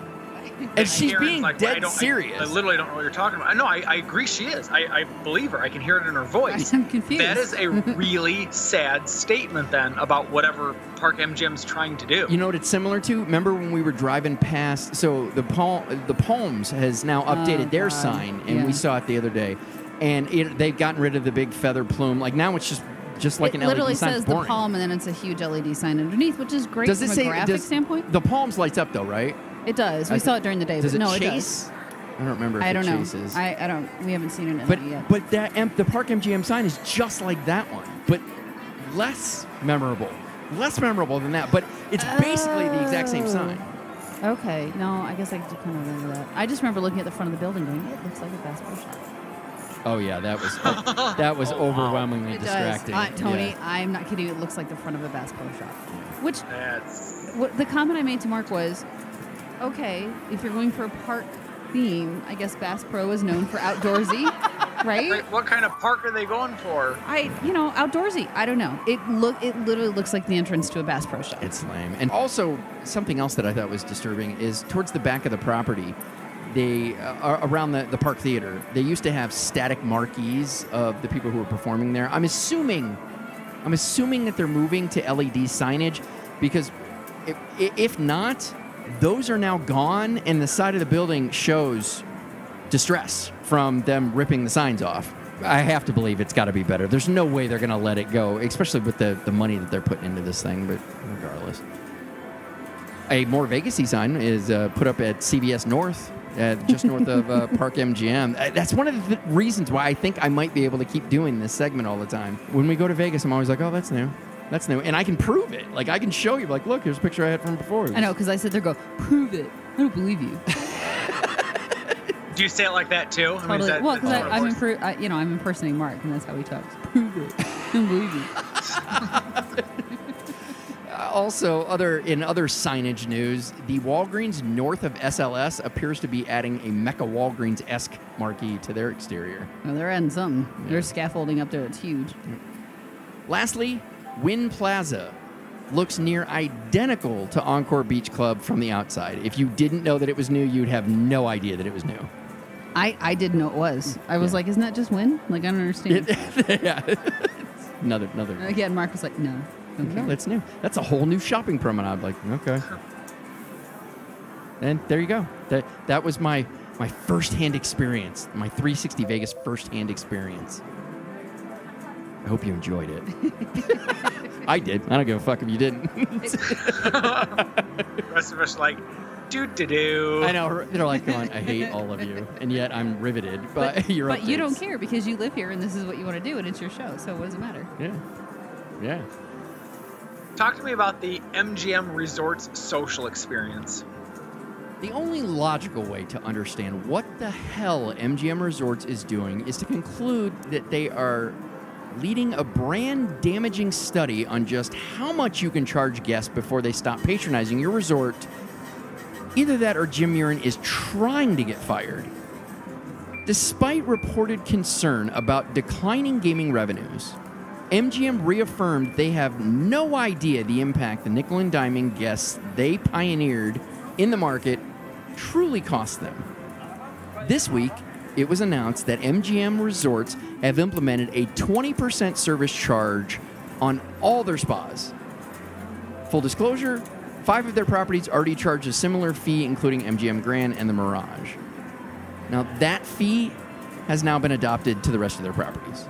And she's being like, well, I dead don't- I- serious. I, literally don't know what you're talking about. No, I, I agree she is. I, I believe her. I can hear it in her voice. I'm confused. That is a really sad statement then about whatever Park MGM's trying to do. You know what it's similar to? Remember when we were driving past? So the Palm, the Palms has now oh, updated Oh, their God. sign, and Yeah. we saw it the other day. And it, they've gotten rid of the big feather plume. Like now, it's just just like it an literally LED sign. says It's the boring. palm, and then it's a huge LED sign underneath, which is great Does from it a say graphic does, standpoint. The Palms lights up though, right? It does. We I- saw it during the day, Does but it no, it does. I don't remember. If I don't it know. I, I don't. We haven't seen it in But there yet. but that M- the Park MGM sign is just like that one, but less memorable. Less memorable than that, but it's basically the exact same sign. Okay, no, I guess I do kind of remember that. I just remember looking at the front of the building, going, "It looks like a Bass Pro Shop." Oh yeah, that was that was Oh, wow. overwhelmingly It distracting. does. Uh, Tony, Yeah. I'm not kidding. It looks like the front of a Bass Pro Shop. Which That's what, the comment I made to Mark was, okay, if you're going for a park theme, I guess Bass Pro is known for outdoorsy, right? Like, what kind of park are they going for? I, you know, outdoorsy. I don't know. It look, it literally looks like the entrance to a Bass Pro Shop. It's lame. And also, something else that I thought was disturbing is towards the back of the property, they uh, around the, the park theater, they used to have static marquees of the people who were performing there. I'm assuming, I'm assuming that they're moving to LED signage because if, if not, those are now gone, and the side of the building shows distress from them ripping the signs off. I have to believe it's got to be better. There's no way they're going to let it go, especially with the, the money that they're putting into this thing, but regardless. A more Vegasy sign is uh, put up at CVS North, uh, just north of uh, Park MGM. Uh, that's one of the th- reasons why I think I might be able to keep doing this segment all the time. When we go to Vegas, I'm always like, oh, that's new. That's new. And I can prove it. Like, I can show you, like, look, here's a picture I had from before. I know because I sit there, go, prove it. I don't believe you. Do you say it like that too? I mean, is Totally. that- well, because that's I'm, your voice? imper- I, you know, I'm impersonating Mark, and that's how he talks. Prove it. I don't believe you. Also, other in other signage news, the Walgreens north of SLS appears to be adding a Mecca Walgreens esque marquee to their exterior. Well, they're adding something. There's scaffolding up there It's huge. Lastly, Wynn Plaza looks near identical to Encore Beach Club from the outside. If you didn't know that it was new, you'd have no idea that it was new. I, I didn't know it was. I was Yeah. like, isn't that just Wynn? Like, I don't understand. yeah, another another. Again, Mark was like, no. Okay. No, that's new. That's a whole new shopping promenade. Like, okay. And there you go. That that was my my first hand experience. My 360 Vegas first hand experience. I hope you enjoyed it. I did. I don't give a fuck if you didn't. The rest of us are like, doo doo doo. I know they're like, going, I hate all of you, and yet I'm riveted by your but you don't care because you live here and this is what you want to do and it's your show. So what does it matter? Yeah, yeah. Talk to me about the MGM Resorts social experience. The only logical way to understand what the hell MGM Resorts is doing is to conclude that they are leading a brand damaging study on just how much you can charge guests before they stop patronizing your resort. Either that or Jim Murren is trying to get fired. Despite reported concern about declining gaming revenues, MGM reaffirmed they have no idea the impact the nickel and diming guests they pioneered in the market truly cost them. This week, it was announced that MGM Resorts have implemented a 20% service charge on all their spas. Full disclosure, five of their properties already charge a similar fee, including MGM Grand and the Mirage. Now, that fee has now been adopted to the rest of their properties.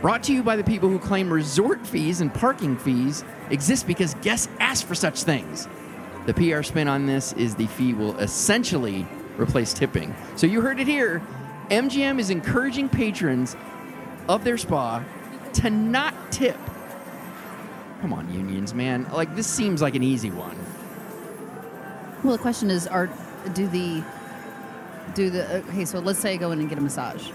Brought to you by the people who claim resort fees and parking fees exist because guests ask for such things. The PR spin on this is the fee will essentially replace tipping. So you heard it here. MGM is encouraging patrons of their spa to not tip. Come on, unions, man. Like this seems like an easy one. Well, the question is, are do the do the uh, okay? So let's say I go in and get a massage.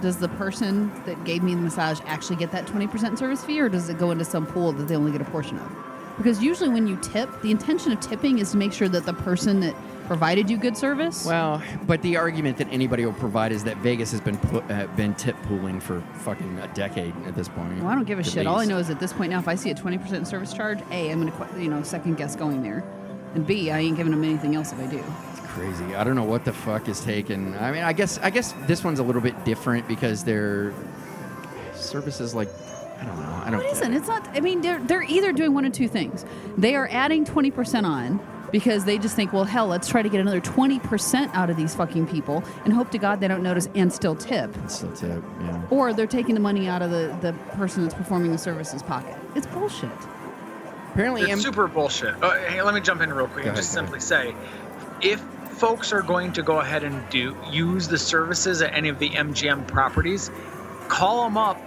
Does the person that gave me the massage actually get that twenty percent service fee, or does it go into some pool that they only get a portion of? Because usually, when you tip, the intention of tipping is to make sure that the person that provided you good service. Well, but the argument that anybody will provide is that Vegas has been put, uh, been tip pooling for fucking a decade at this point. Well, I don't give a shit. All I know is at this point now, if I see a twenty percent service charge, a I'm gonna you know second guess going there, and b I ain't giving them anything else if I do. It's crazy. I don't know what the fuck is taken. I mean, I guess I guess this one's a little bit different because their services like I don't know. I don't. What isn't? It's not. I mean, they're they're either doing one of two things. They are adding twenty percent on because they just think, well, hell, let's try to get another twenty percent out of these fucking people and hope to God they don't notice and still tip. Still tip. Yeah. Or they're taking the money out of the the person that's performing the service's pocket. It's bullshit. Apparently, It's M- super bullshit. Uh, hey, let me jump in real quick Go and just ahead, simply say, if folks are going to go ahead and do use the services at any of the MGM properties, call them up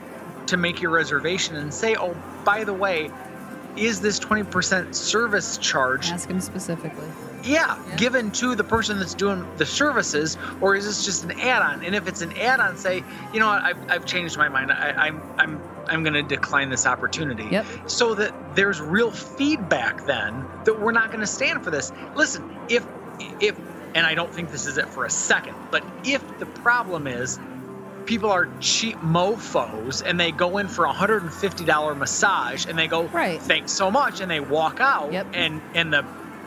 to make your reservation and say, oh, by the way, is this 20% service charge Ask them specifically. yeah, given to the person that's doing the services, or is this just an add-on? And if it's an add-on, say, you know what, I've, I've changed my mind. I, I'm I'm I'm going to decline this opportunity. Yep. So that there's real feedback then that we're not going to stand for this. Listen, if if and I don't think this is it for a second, but if the problem is people are cheap mofos and they go in for a $150 massage and they go Right. thanks so much and they walk out Yep. and and the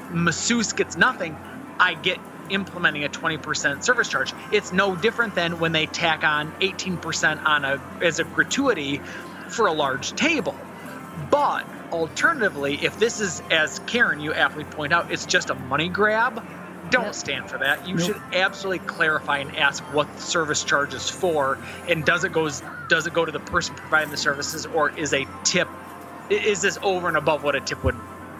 masseuse gets nothing i get implementing a 20% service charge it's no different than when they tack on 18% on a as a gratuity for a large table but alternatively if this is as karen you aptly point out it's just a money grab don't Yep. stand for that. You Nope. should absolutely clarify and ask what the service charge is for, and does it goes does it go to the person providing the services, or is a tip is this over and above what a tip would,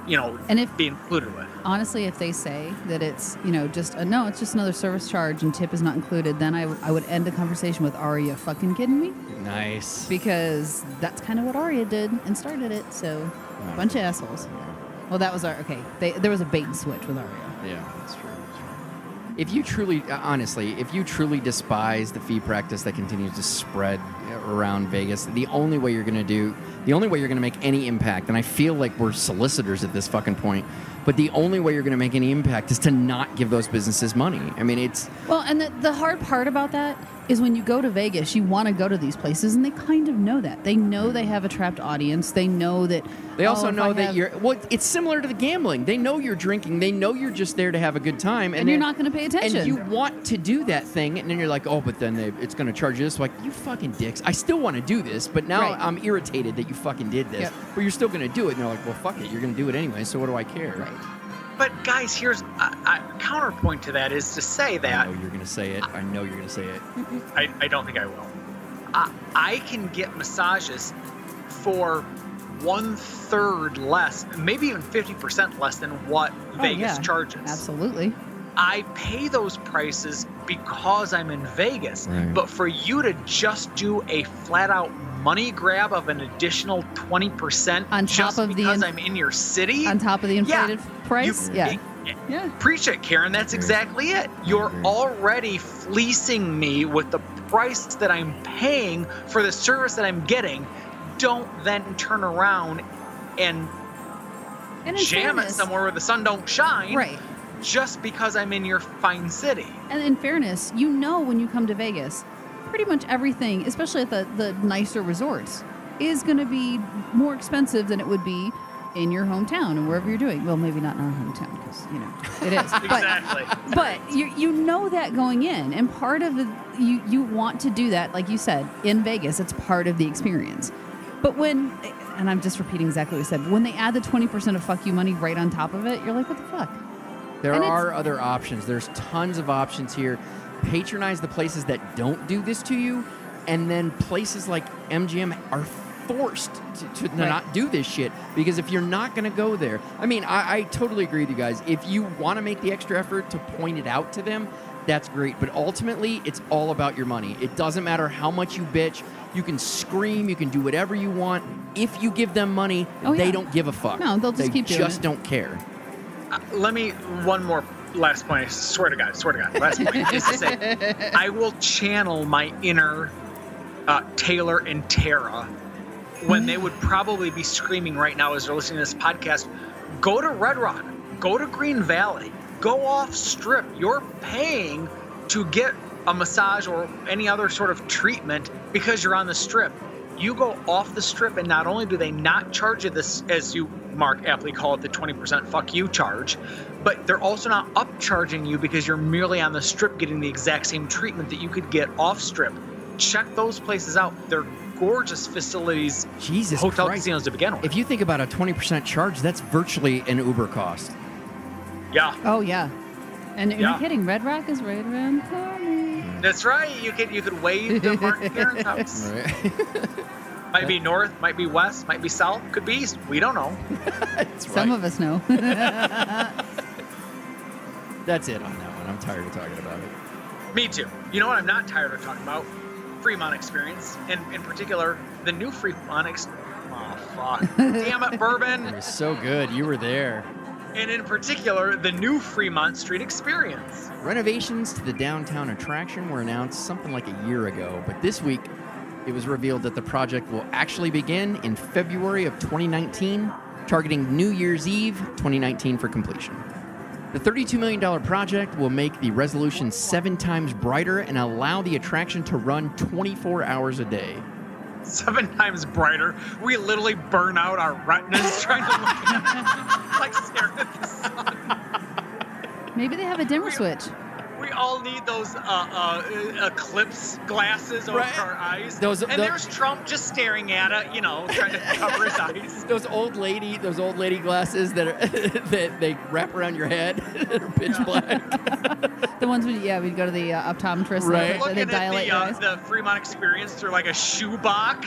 you know, And if be included with? honestly, if they say that it's you know just a, no, it's just another service charge and tip is not included, then I would I would end the conversation with, "Are you fucking kidding me?" nice. Because that's kind of what Aria did and started it. So, bunch of assholes. Well, that was our okay. They, there was a bait and switch with Aria. Yeah. That's true. If you truly, uh, honestly, if you truly despise the fee practice that continues to spread around Vegas, the only way you're going to do, the only way you're going to make any impact, and I feel like we're solicitors at this fucking point, but the only way you're going to make any impact is to not give those businesses money. I mean, it's Well, and the, the hard part about that is when you go to Vegas, you want to go to these places, and they kind of know that. They know they have a trapped audience. They know that. They oh, also oh, know I that have- you're. Well, it's similar to the gambling. They know you're drinking. They know you're just there to have a good time, and, And you're then- not gonna pay attention. And you want to do that thing, and then you're like, oh, but then they, it's going to charge you this. Like, you fucking dicks. I still want to do this, but now Right. I'm irritated that you fucking did this. Yep. But you're still going to do it, and they're like, well, fuck it. You're going to do it anyway. So what do I care? Right. But guys, here's a, a counterpoint to that is to say that. I that know you're going to say it. I know you're going to say it. I, I don't think I will. I, I can get massages for one third less, maybe even fifty percent less than what Oh, Vegas yeah. charges. Absolutely. I pay those prices because I'm in Vegas. Right. But for you to just do a flat out money grab of an additional 20% On top just of the because in- I'm in your city, On top of the Yeah. inflated price. you- yeah. it- it- Yeah. Preach it, Karen. That's exactly it. You're already fleecing me with the price that I'm paying for the service that I'm getting. Don't then turn around and And in jam it somewhere where the sun don't shine Right. Just because I'm in your fine city. And in fairness, you know when you come to Vegas, pretty much everything, especially at the, the nicer resorts, is going to be more expensive than it would be in your hometown and wherever you're doing. Well, maybe not in our hometown because you know it is. but Exactly. but you you know that going in, and part of the you you want to do that, like you said, in Vegas. It's part of the experience. But when, and I'm just repeating exactly what you said, when they add the 20% of fuck you money right on top of it, you're like, what the fuck? There And are other options. There's tons of options here. Patronize the places that don't do this to you, and then places like MGM are forced to, to Right. not do this shit because if you're not going to go there, I mean, I, I totally agree with you guys. If you want to make the extra effort to point it out to them, that's great. But ultimately, it's all about your money. It doesn't matter how much you bitch. You can scream. You can do whatever you want. If you give them money, Oh, they yeah. don't give a fuck. No, they'll just they keep doing just it. don't care. Uh, let me one more last point. I swear to God, swear to God. Last point is to say, I will channel my inner uh, Taylor and Tara when they would probably be screaming right now as they're listening to this podcast. Go to Red Rock. Go to Green Valley. Go off strip. You're paying to get a massage or any other sort of treatment because you're on the strip. You go off the strip, and not only do they not charge you this, as you, Mark, aptly call it the 20% fuck you charge, but they're also not upcharging you because you're merely on the strip getting the exact same treatment that you could get off strip. Check those places out. They're gorgeous facilities, Jesus hotel Christ. casinos to begin with. If you think about a 20% charge, that's virtually an Uber cost. yeah, Oh, yeah. And you're Yeah. not kidding. Red Rock is right around the corner. that's right. You could you could wave to Martin Karen's house. Right. Might be north, might be west, might be south, could be east. We don't know. Some right. of us know. That's it on that one. I'm tired of talking about it. Me too. You know what? I'm not tired of talking about Fremont experience, and in particular, the new Fremont. Ex- oh fuck! Damn it, It bourbon! was so good. You were there. And in particular, the new Fremont Street experience. Renovations to the downtown attraction were announced something like a year ago, but this week it was revealed that the project will actually begin in February of 2019, targeting New Year's Eve 2019 for completion. The $32 million project will make the resolution seven times brighter and allow the attraction to run 24 hours a day. Seven times brighter. We literally burn out our retinas trying to look at it, like staring at the sun. Maybe they have a dimmer switch. We all need those uh, uh, eclipse glasses over Right. our eyes. Those- and the- there's Trump just staring at it, you know, trying to cover his eyes. Those old lady, those old lady glasses that are that they wrap around your head, that are pitch black. The ones we yeah we'd go to the uh, optometrist Right. and Looking they dilate at the, eyes. uh, the Fremont experience through like a shoebox,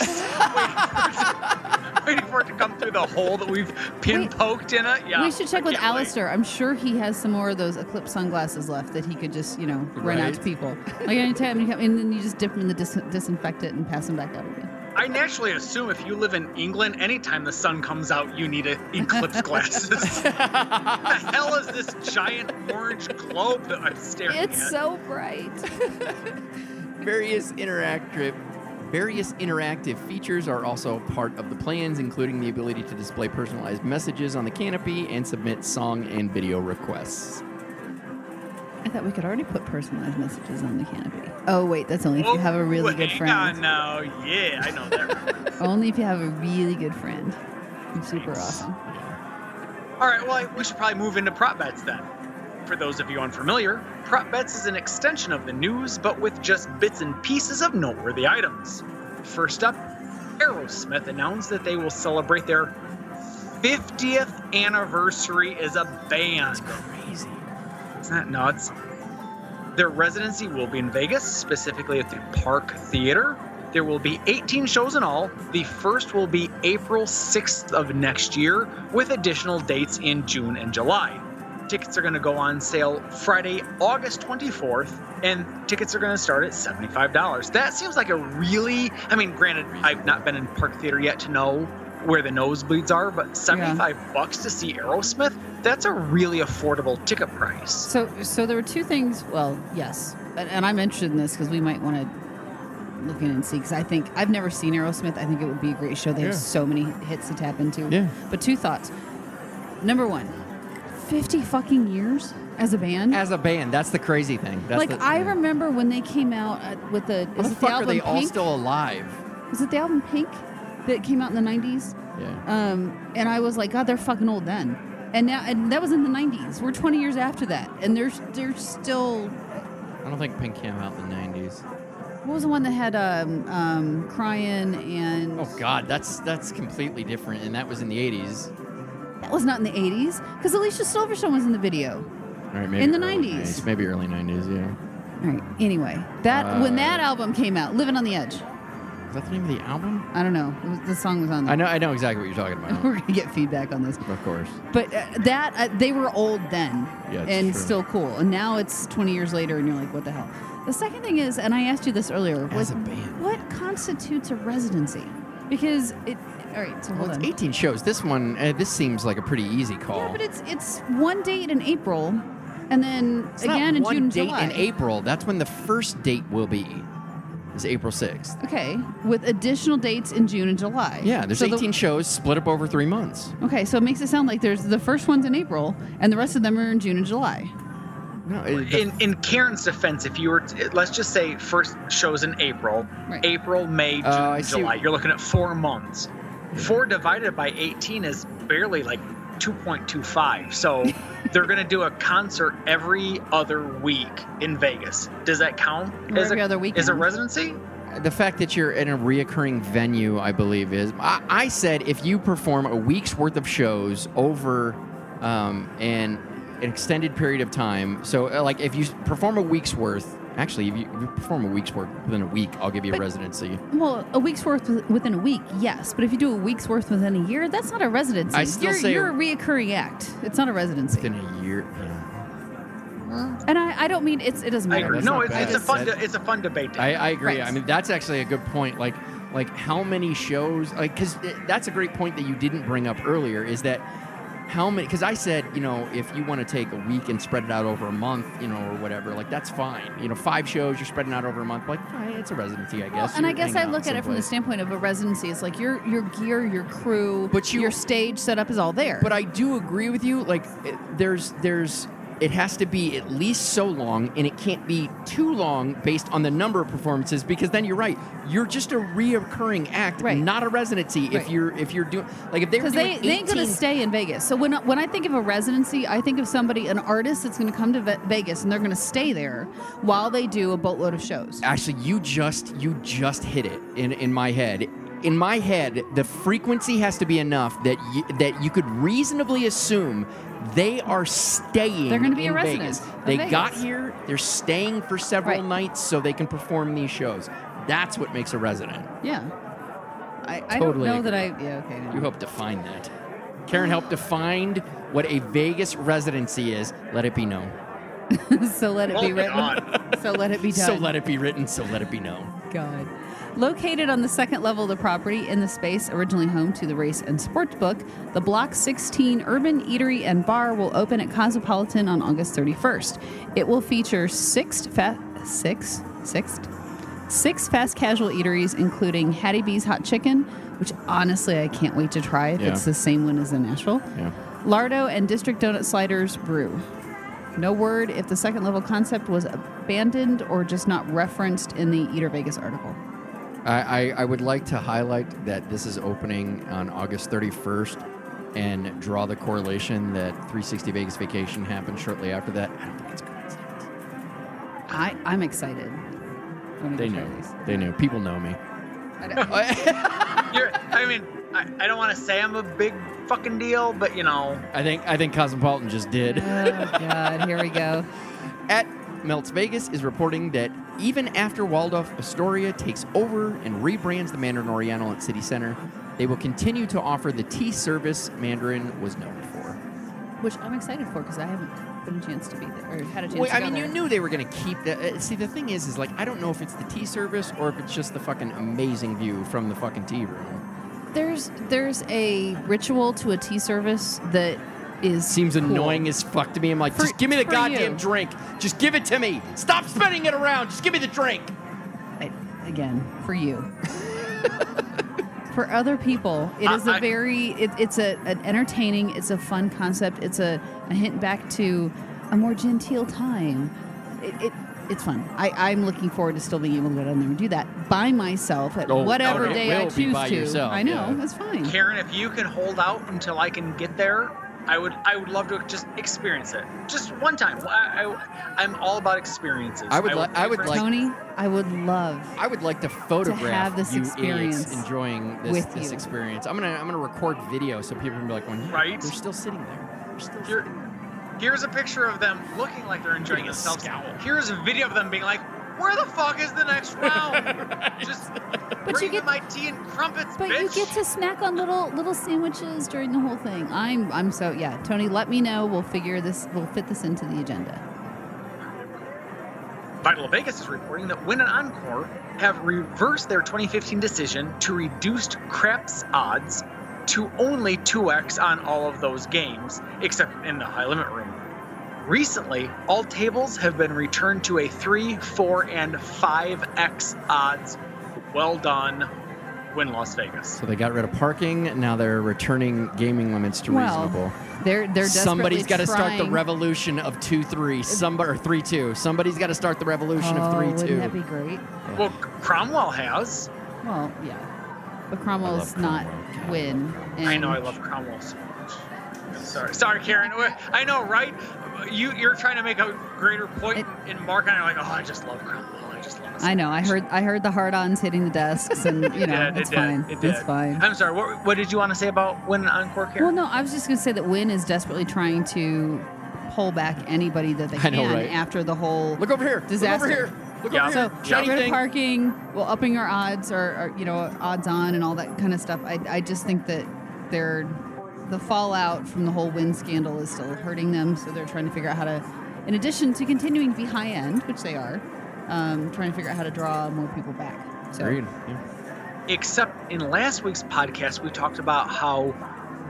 waiting, for it to, waiting for it to come through the hole that we've pin poked in it. Yeah, we should check with can't wait. Alistair. I'm sure he has some more of those eclipse sunglasses left that he could just, you know, rent out to people. Like anytime you come, and then you just dip them in the dis- disinfectant and pass them back out again. I naturally assume if you live in England, anytime the sun comes out, you need a eclipse glasses. what the hell is this giant orange globe that I'm staring It's at? It's so bright. various interactive various interactive features are also part of the plans, including the ability to display personalized messages on the canopy and submit song and video requests. I thought we could already put personalized messages on the canopy. Oh wait, that's only if you have a really Oh, good hang friend. on now. Yeah, I know that. Only if you have a really good friend. It's super awesome. All right, well, we should probably move into prop bets then. For those of you unfamiliar, prop bets is an extension of the news, but with just bits and pieces of noteworthy items. First up, Aerosmith announced that they will celebrate their 50th anniversary as a band. That's Crazy. Isn't that nuts? Their residency will be in Vegas, specifically at the Park Theater. There will be 18 shows in all. The first will be April 6th of next year, with additional dates in June and July. Tickets are going to go on sale Friday, August 24th, and tickets are going to start at $75. That seems like a really, I mean, granted, I've not been in Park Theater yet to know where the nosebleeds are, but 75 bucks to see Aerosmith, that's a really affordable ticket price. So, so there were two things. Well, yes, and, and I'm interested in this because we might want to look in and see. Because I think I've never seen Aerosmith. I think it would be a great show. They Yeah. have so many hits to tap into. Yeah. But two thoughts. Number one, 50 fucking years as a band. As a band, that's the crazy thing. That's like the, I remember when they came out uh, with the How is the fuck the are album they all still alive? Was it the album Pink that came out in the 90s? Yeah. Um, and I was like, God, they're fucking old then. And now, and that was in the '90s. We're 20 years after that, and they're they're still. I don't think Pink came out in the 90s. What was the one that had um, um, crying and? Oh God, that's that's completely different, and that was in the 80s. That was not in the 80s because Alicia Silverstone was in the video. All right, maybe In the early 90s. maybe early 90s. Yeah. All right. Anyway, that when Uh, that album came out, "Living on the Edge." Is that the name of the album? I don't know. It was, the song was on there. I know. I know exactly what you're talking about. We're gonna get feedback on this, of course. but uh, that uh, they were old then Yeah, it's and true. still cool, and now it's 20 years later, and you're like, what the hell? The second thing is, and I asked you this earlier, As what, a band. what constitutes a residency? Because it. All right, so hold Well, it's on. 18 shows. This one, uh, this seems like a pretty easy call. Yeah, but it's it's one date in April, and then It's again in one June and date July. in April. That's when the first date will be. Is April 6th. Okay, with additional dates in June and July. Yeah, there's So the- 18 shows split up over three months. okay, so it makes it sound like there's the first one's in April, and the rest of them are in June and July. No, it- the- In in Karen's defense, if you were, to, let's just say first shows in April, Right. April, May, June, Oh, I see. July. You're looking at four months. Four divided by 18 is barely like 2.25. So they're gonna do a concert every other week in Vegas. Does that count? Or every a, other Is a residency? the fact that you're in a reoccurring venue, I believe, is. I, I said if you perform a week's worth of shows over um, an, an extended period of time, so uh, like if you perform a week's worth, actually, if you, if you perform a week's worth within a week, I'll give you a residency. Well, a week's worth within a week, yes. But if you do a week's worth within a year, that's not a residency. I still you're, say- you're a reoccurring act. It's not a residency. Within a year. Yeah. And I, I don't mean it's it doesn't I matter. No, it's, it's a fun. De, it's a fun debate. I. I agree. Right. I mean, that's actually a good point. Like, like how many shows? Like, because that's a great point that you didn't bring up earlier. Is that how many? Because I said, you know, if you want to take a week and spread it out over a month, you know, or whatever, like that's fine. You know, five shows you're spreading out over a month. Like, it's a residency, I Well, guess. and I guess I look at it from the standpoint of a residency. It's like your your gear, your crew, But you- your stage setup is all there. But I do agree with you. Like, it- there's there's it has to be at least so long, and it can't be too long based on the number of performances. Because then you're right, you're just a reoccurring act, Right. not a residency. If you're if you're doing like if they were because doing they, they ain't gonna stay in Vegas. So when when I think of a residency, I think of somebody, an artist that's gonna come to Ve- Vegas and they're gonna stay there while they do a boatload of shows. Actually, you just you just hit it in in my head. In my head, the frequency has to be enough that you, that you could reasonably assume they are staying. They're gonna be a resident Vegas. They Vegas. got here. They're staying for several Right. nights so they can perform these shows. That's what makes a resident. Yeah. I, I Totally don't know that I. Yeah. Okay. You help define that. Karen helped define what a Vegas residency is. Let it be known. so let it be written. on. So let it be done. So let it be written. So let it be known. God. Located on the second level of the property in the space originally home to the race and sports book, the Block 16 Urban Eatery and Bar will open at Cosmopolitan on August 31st. It will feature six fa- six sixth six fast casual eateries, including Hattie B's Hot Chicken, which honestly I can't wait to try if Yeah. it's the same one as in Nashville. Yeah. Lardo and District Donut Sliders Brew. No word if the second level concept was abandoned or just not referenced in the Eater Vegas article. I, I, I would like to highlight that this is opening on August 31st and draw the correlation that 360 Vegas Vacation happened shortly after that. I don't think it's a coincidence. I, I'm excited. They go know. these. They know. People know me. I don't- You're, I mean, I, I don't want to say I'm a big fucking deal, but you know, I think I think Cosmopolitan just did. oh God, here we go. At Melts Vegas is reporting that even after Waldorf Astoria takes over and rebrands the Mandarin Oriental at City Center, they will continue to offer the tea service Mandarin was known for. Which I'm excited for because I haven't been a chance to be there or had a chance Wait, to I mean, you knew they were going to keep that. Uh, see, the thing is, is like I don't know if it's the tea service or if it's just the fucking amazing view from the fucking tea room. There's there's a ritual to a tea service that is Seems cool. annoying as fuck to me. I'm like, For- just give me the goddamn you. drink. Just give it to me. Stop spinning it around. Just give me the drink. I- again for you. for other people, it I- is a I- very it, it's a an entertaining, it's a fun concept. It's a, a hint back to a more genteel time. It, it it's fun. I, I'm looking forward to still being able to go down there and do that by myself at Oh, whatever okay. day I choose to. yourself, I know yeah. that's fine. Karen, if you can hold out until I can get there, I would I would love to just experience it. Just one time. I, I, am all about experiences. I would li- pay I would like- Tony, I would love. I would like to photograph have this you experience enjoying this, with this you. experience. I'm gonna I'm gonna record video so people can be like, "When Right. they're still sitting there. They're still Here, here's a picture of them looking like they're enjoying Getting a themselves. scowl. Here's a video of them being like, "Where the fuck is the next round? Just you bring get- my tea and crumpets, But bitch." you get to snack on little little sandwiches during the whole thing. I'm I'm so yeah. Tony, let me know. We'll figure this. We'll fit this into the agenda. Vital Vegas is reporting that Wynn and Encore have reversed their 2015 decision to reduce craps odds to only 2x on all of those games, except in the high limit room. Recently, all tables have been returned to a 3, 4, and 5x odds. Well done, Wynn Las Vegas. So they got rid of parking. Now they're returning gaming limits to Well, reasonable. They're they're Somebody's got to start the revolution of two three. Somebody or three two. Somebody's got to start the revolution oh, of three Wouldn't two. that be great? Well, Cromwell has. Well, yeah. But Cromwell's not Cromwell. win. I know I love Cromwell so much. Sorry, sorry, Karen. I know, right? You you're trying to make a greater point It- in Mark, and I'm like, oh, I just love Cromwell. I just love. Him so I know. I heard. I heard the hard-ons hitting the desks, and you know, It did, it's it did, fine. it It's did. fine. I'm sorry. What, what did you want to say about Wynn and Encore, Karen? Well, no, I was just going to say that Wynn is desperately trying to pull back anybody that they I can know, right? after the whole Look over here. disaster. Look over here. Look Yeah. So here. get Shiny rid of thing. parking, well, upping our odds or, or you know odds on and all that kind of stuff. I, I just think that they're the fallout from the whole Wynn scandal is still hurting them. So they're trying to figure out how to, in addition to continuing to be high end, which they are, um, trying to figure out how to draw more people back. So Agreed. Yeah. Except in last week's podcast, we talked about how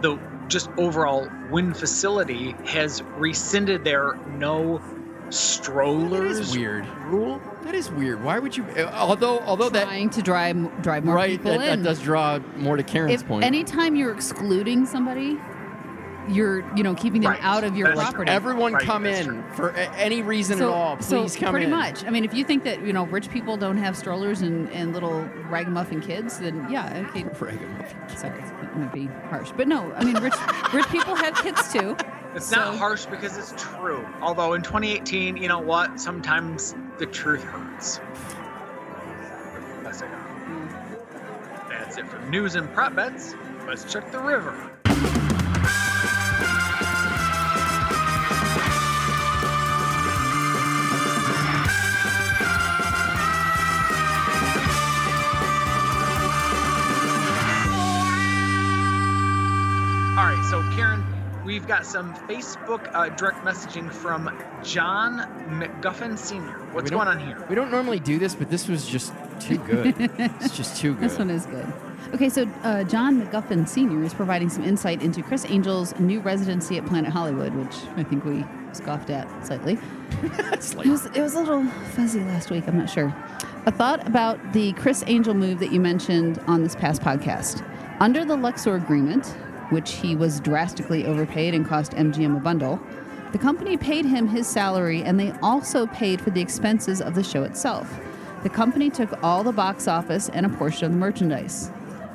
the just overall Wynn facility has rescinded their no strollers That is weird. rule. That is weird. Why would you? uh, Although although that trying to drive drive more right people that, that does draw more to Karen's if point. anytime you're excluding somebody, you're you know keeping them Right. out of your That's like property. everyone Right, come in true. for a- any reason so, at all. Please so come pretty in. much. I mean, if you think that you know rich people don't have strollers and, and little ragamuffin kids, then yeah, okay. Ragamuffin. Sorry, that might be harsh, but no, I mean, rich rich people have kids too. It's not harsh because it's true. Although in 2018, you know what? Sometimes the truth hurts. That's it. Mm. That's it for news and prop bets. Let's check the river. We've got some Facebook uh, direct messaging from John McGuffin Sr. What's going on here? We don't normally do this, but this was just too good. it's just too good. This one is good. Okay, so uh, John McGuffin Sr. is providing some insight into Criss Angel's new residency at Planet Hollywood, which I think we scoffed at slightly. It's like- It was, it was a little fuzzy last week. I'm not sure. A thought about the Criss Angel move that you mentioned on this past podcast. Under the Luxor agreement, which he was drastically overpaid and cost MGM a bundle, the company paid him his salary and they also paid for the expenses of the show itself. The company took all the box office and a portion of the merchandise.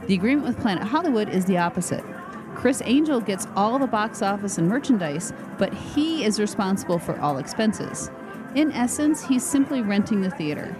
The agreement with Planet Hollywood is the opposite. Criss Angel gets all the box office and merchandise, but he is responsible for all expenses. In essence, he's simply renting the theater.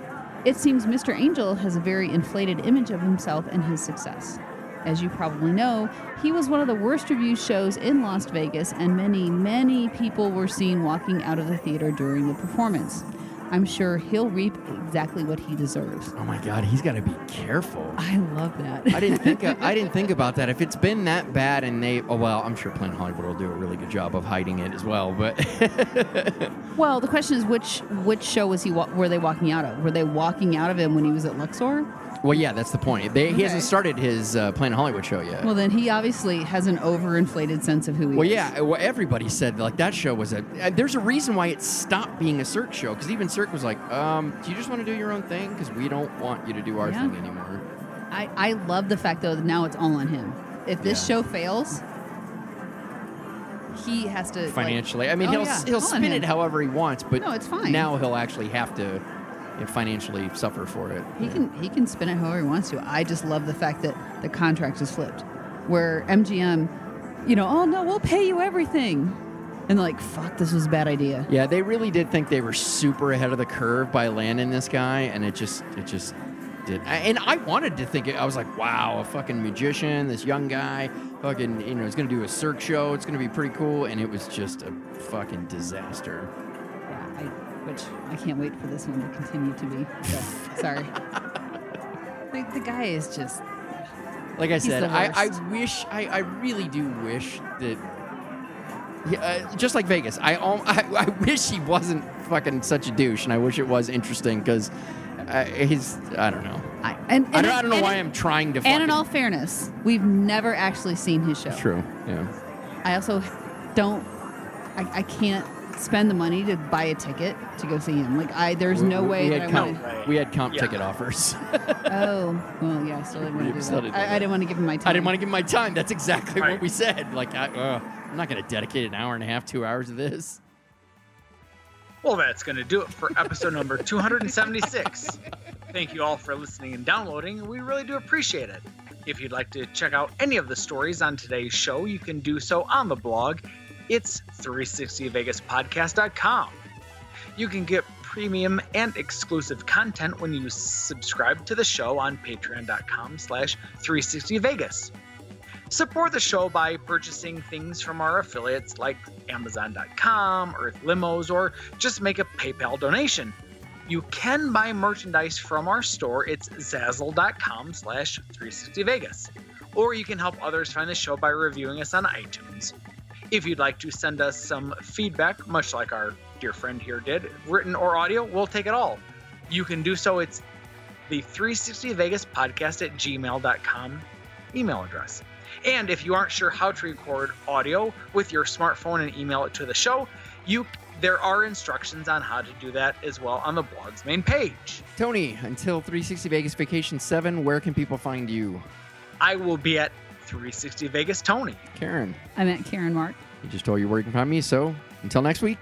It seems Mr. Angel has a very inflated image of himself and his success. As you probably know, he was one of the worst reviewed shows in Las Vegas, and many, many people were seen walking out of the theater during the performance. I'm sure he'll reap exactly what he deserves. oh my God, he's got to be careful. I love that. I didn't think I didn't think about that. If it's been that bad and they oh well, I'm sure Planet Hollywood will do a really good job of hiding it as well. But Well, the question is which which show was he wa- were they walking out of? Were they walking out of him when he was at Luxor? Well, yeah, that's the point. They, He hasn't started his uh, Planet Hollywood show yet. Well, then he obviously has an overinflated sense of who he Well, is. yeah. Well, everybody said like that show was a. Uh, there's a reason why it stopped being a Cirque show because even Cirque was like, um, "Do you just want to do your own thing? Because we don't want you to do our Yeah. thing anymore." I, I love the fact though that now it's all on him. If this Yeah. show fails, he has to like- financially. I mean, Oh, he'll yeah. he'll All on spin it however he wants, but No, it's fine. now he'll actually have to financially suffer for it. He can he can spin it however he wants to. I just love the fact that the contract is flipped, where MGM, you know, oh no, we'll pay you everything, and like fuck, this was a bad idea. Yeah, they really did think they were super ahead of the curve by landing this guy, and it just it just did. And I wanted to think it. I was like, wow, a fucking magician, this young guy, fucking, you know, he's gonna do a Cirque show. It's gonna be pretty cool, and it was just a fucking disaster. Which I can't wait for this one to continue to be. But, sorry, the, the guy is just Like I said, I, I wish, I, I really do wish that. Yeah, uh, just like Vegas, I, al- I I wish he wasn't fucking such a douche, and I wish it was interesting because uh, he's I don't know. I and, and I don't, I don't know why I'm trying to. And in all fairness, we've never actually seen his show. True. Yeah. I also don't. I, I can't spend the money to buy a ticket to go see him. Like I, there's We- no we- way we that had I comp, want. Right. We had comp Yeah. ticket offers. Oh, well, yeah, I still didn't want to do that. didn't I, I didn't want to give him my time. I didn't want to give him my time. That's exactly Right. what we said. Like, I, uh, I'm not going to dedicate an hour and a half, two hours of this. Well, that's going to do it for episode number 276. Thank you all for listening and downloading. We really do appreciate it. If you'd like to check out any of the stories on today's show, you can do so on the blog. It's 360vegaspodcast.com. You can get premium and exclusive content when you subscribe to the show on patreon.com slash 360vegas. Support the show by purchasing things from our affiliates like Amazon.com, Earth Limos, or just make a PayPal donation. You can buy merchandise from our store. It's Zazzle.com slash 360Vegas. Or you can help others find the show by reviewing us on iTunes. If you'd like to send us some feedback, much like our dear friend here did, written or audio, we'll take it all. You can do so. It's the 360Vegas podcast at gmail.com email address. And if you aren't sure how to record audio with your smartphone and email it to the show, you there are instructions on how to do that as well on the blog's main page. Tony, until 360 Vegas Vacation 7, where can people find you? I will be at 360 Vegas Tony. Karen, I'm at Karen Mark. You just told you where you can find me. So until next week.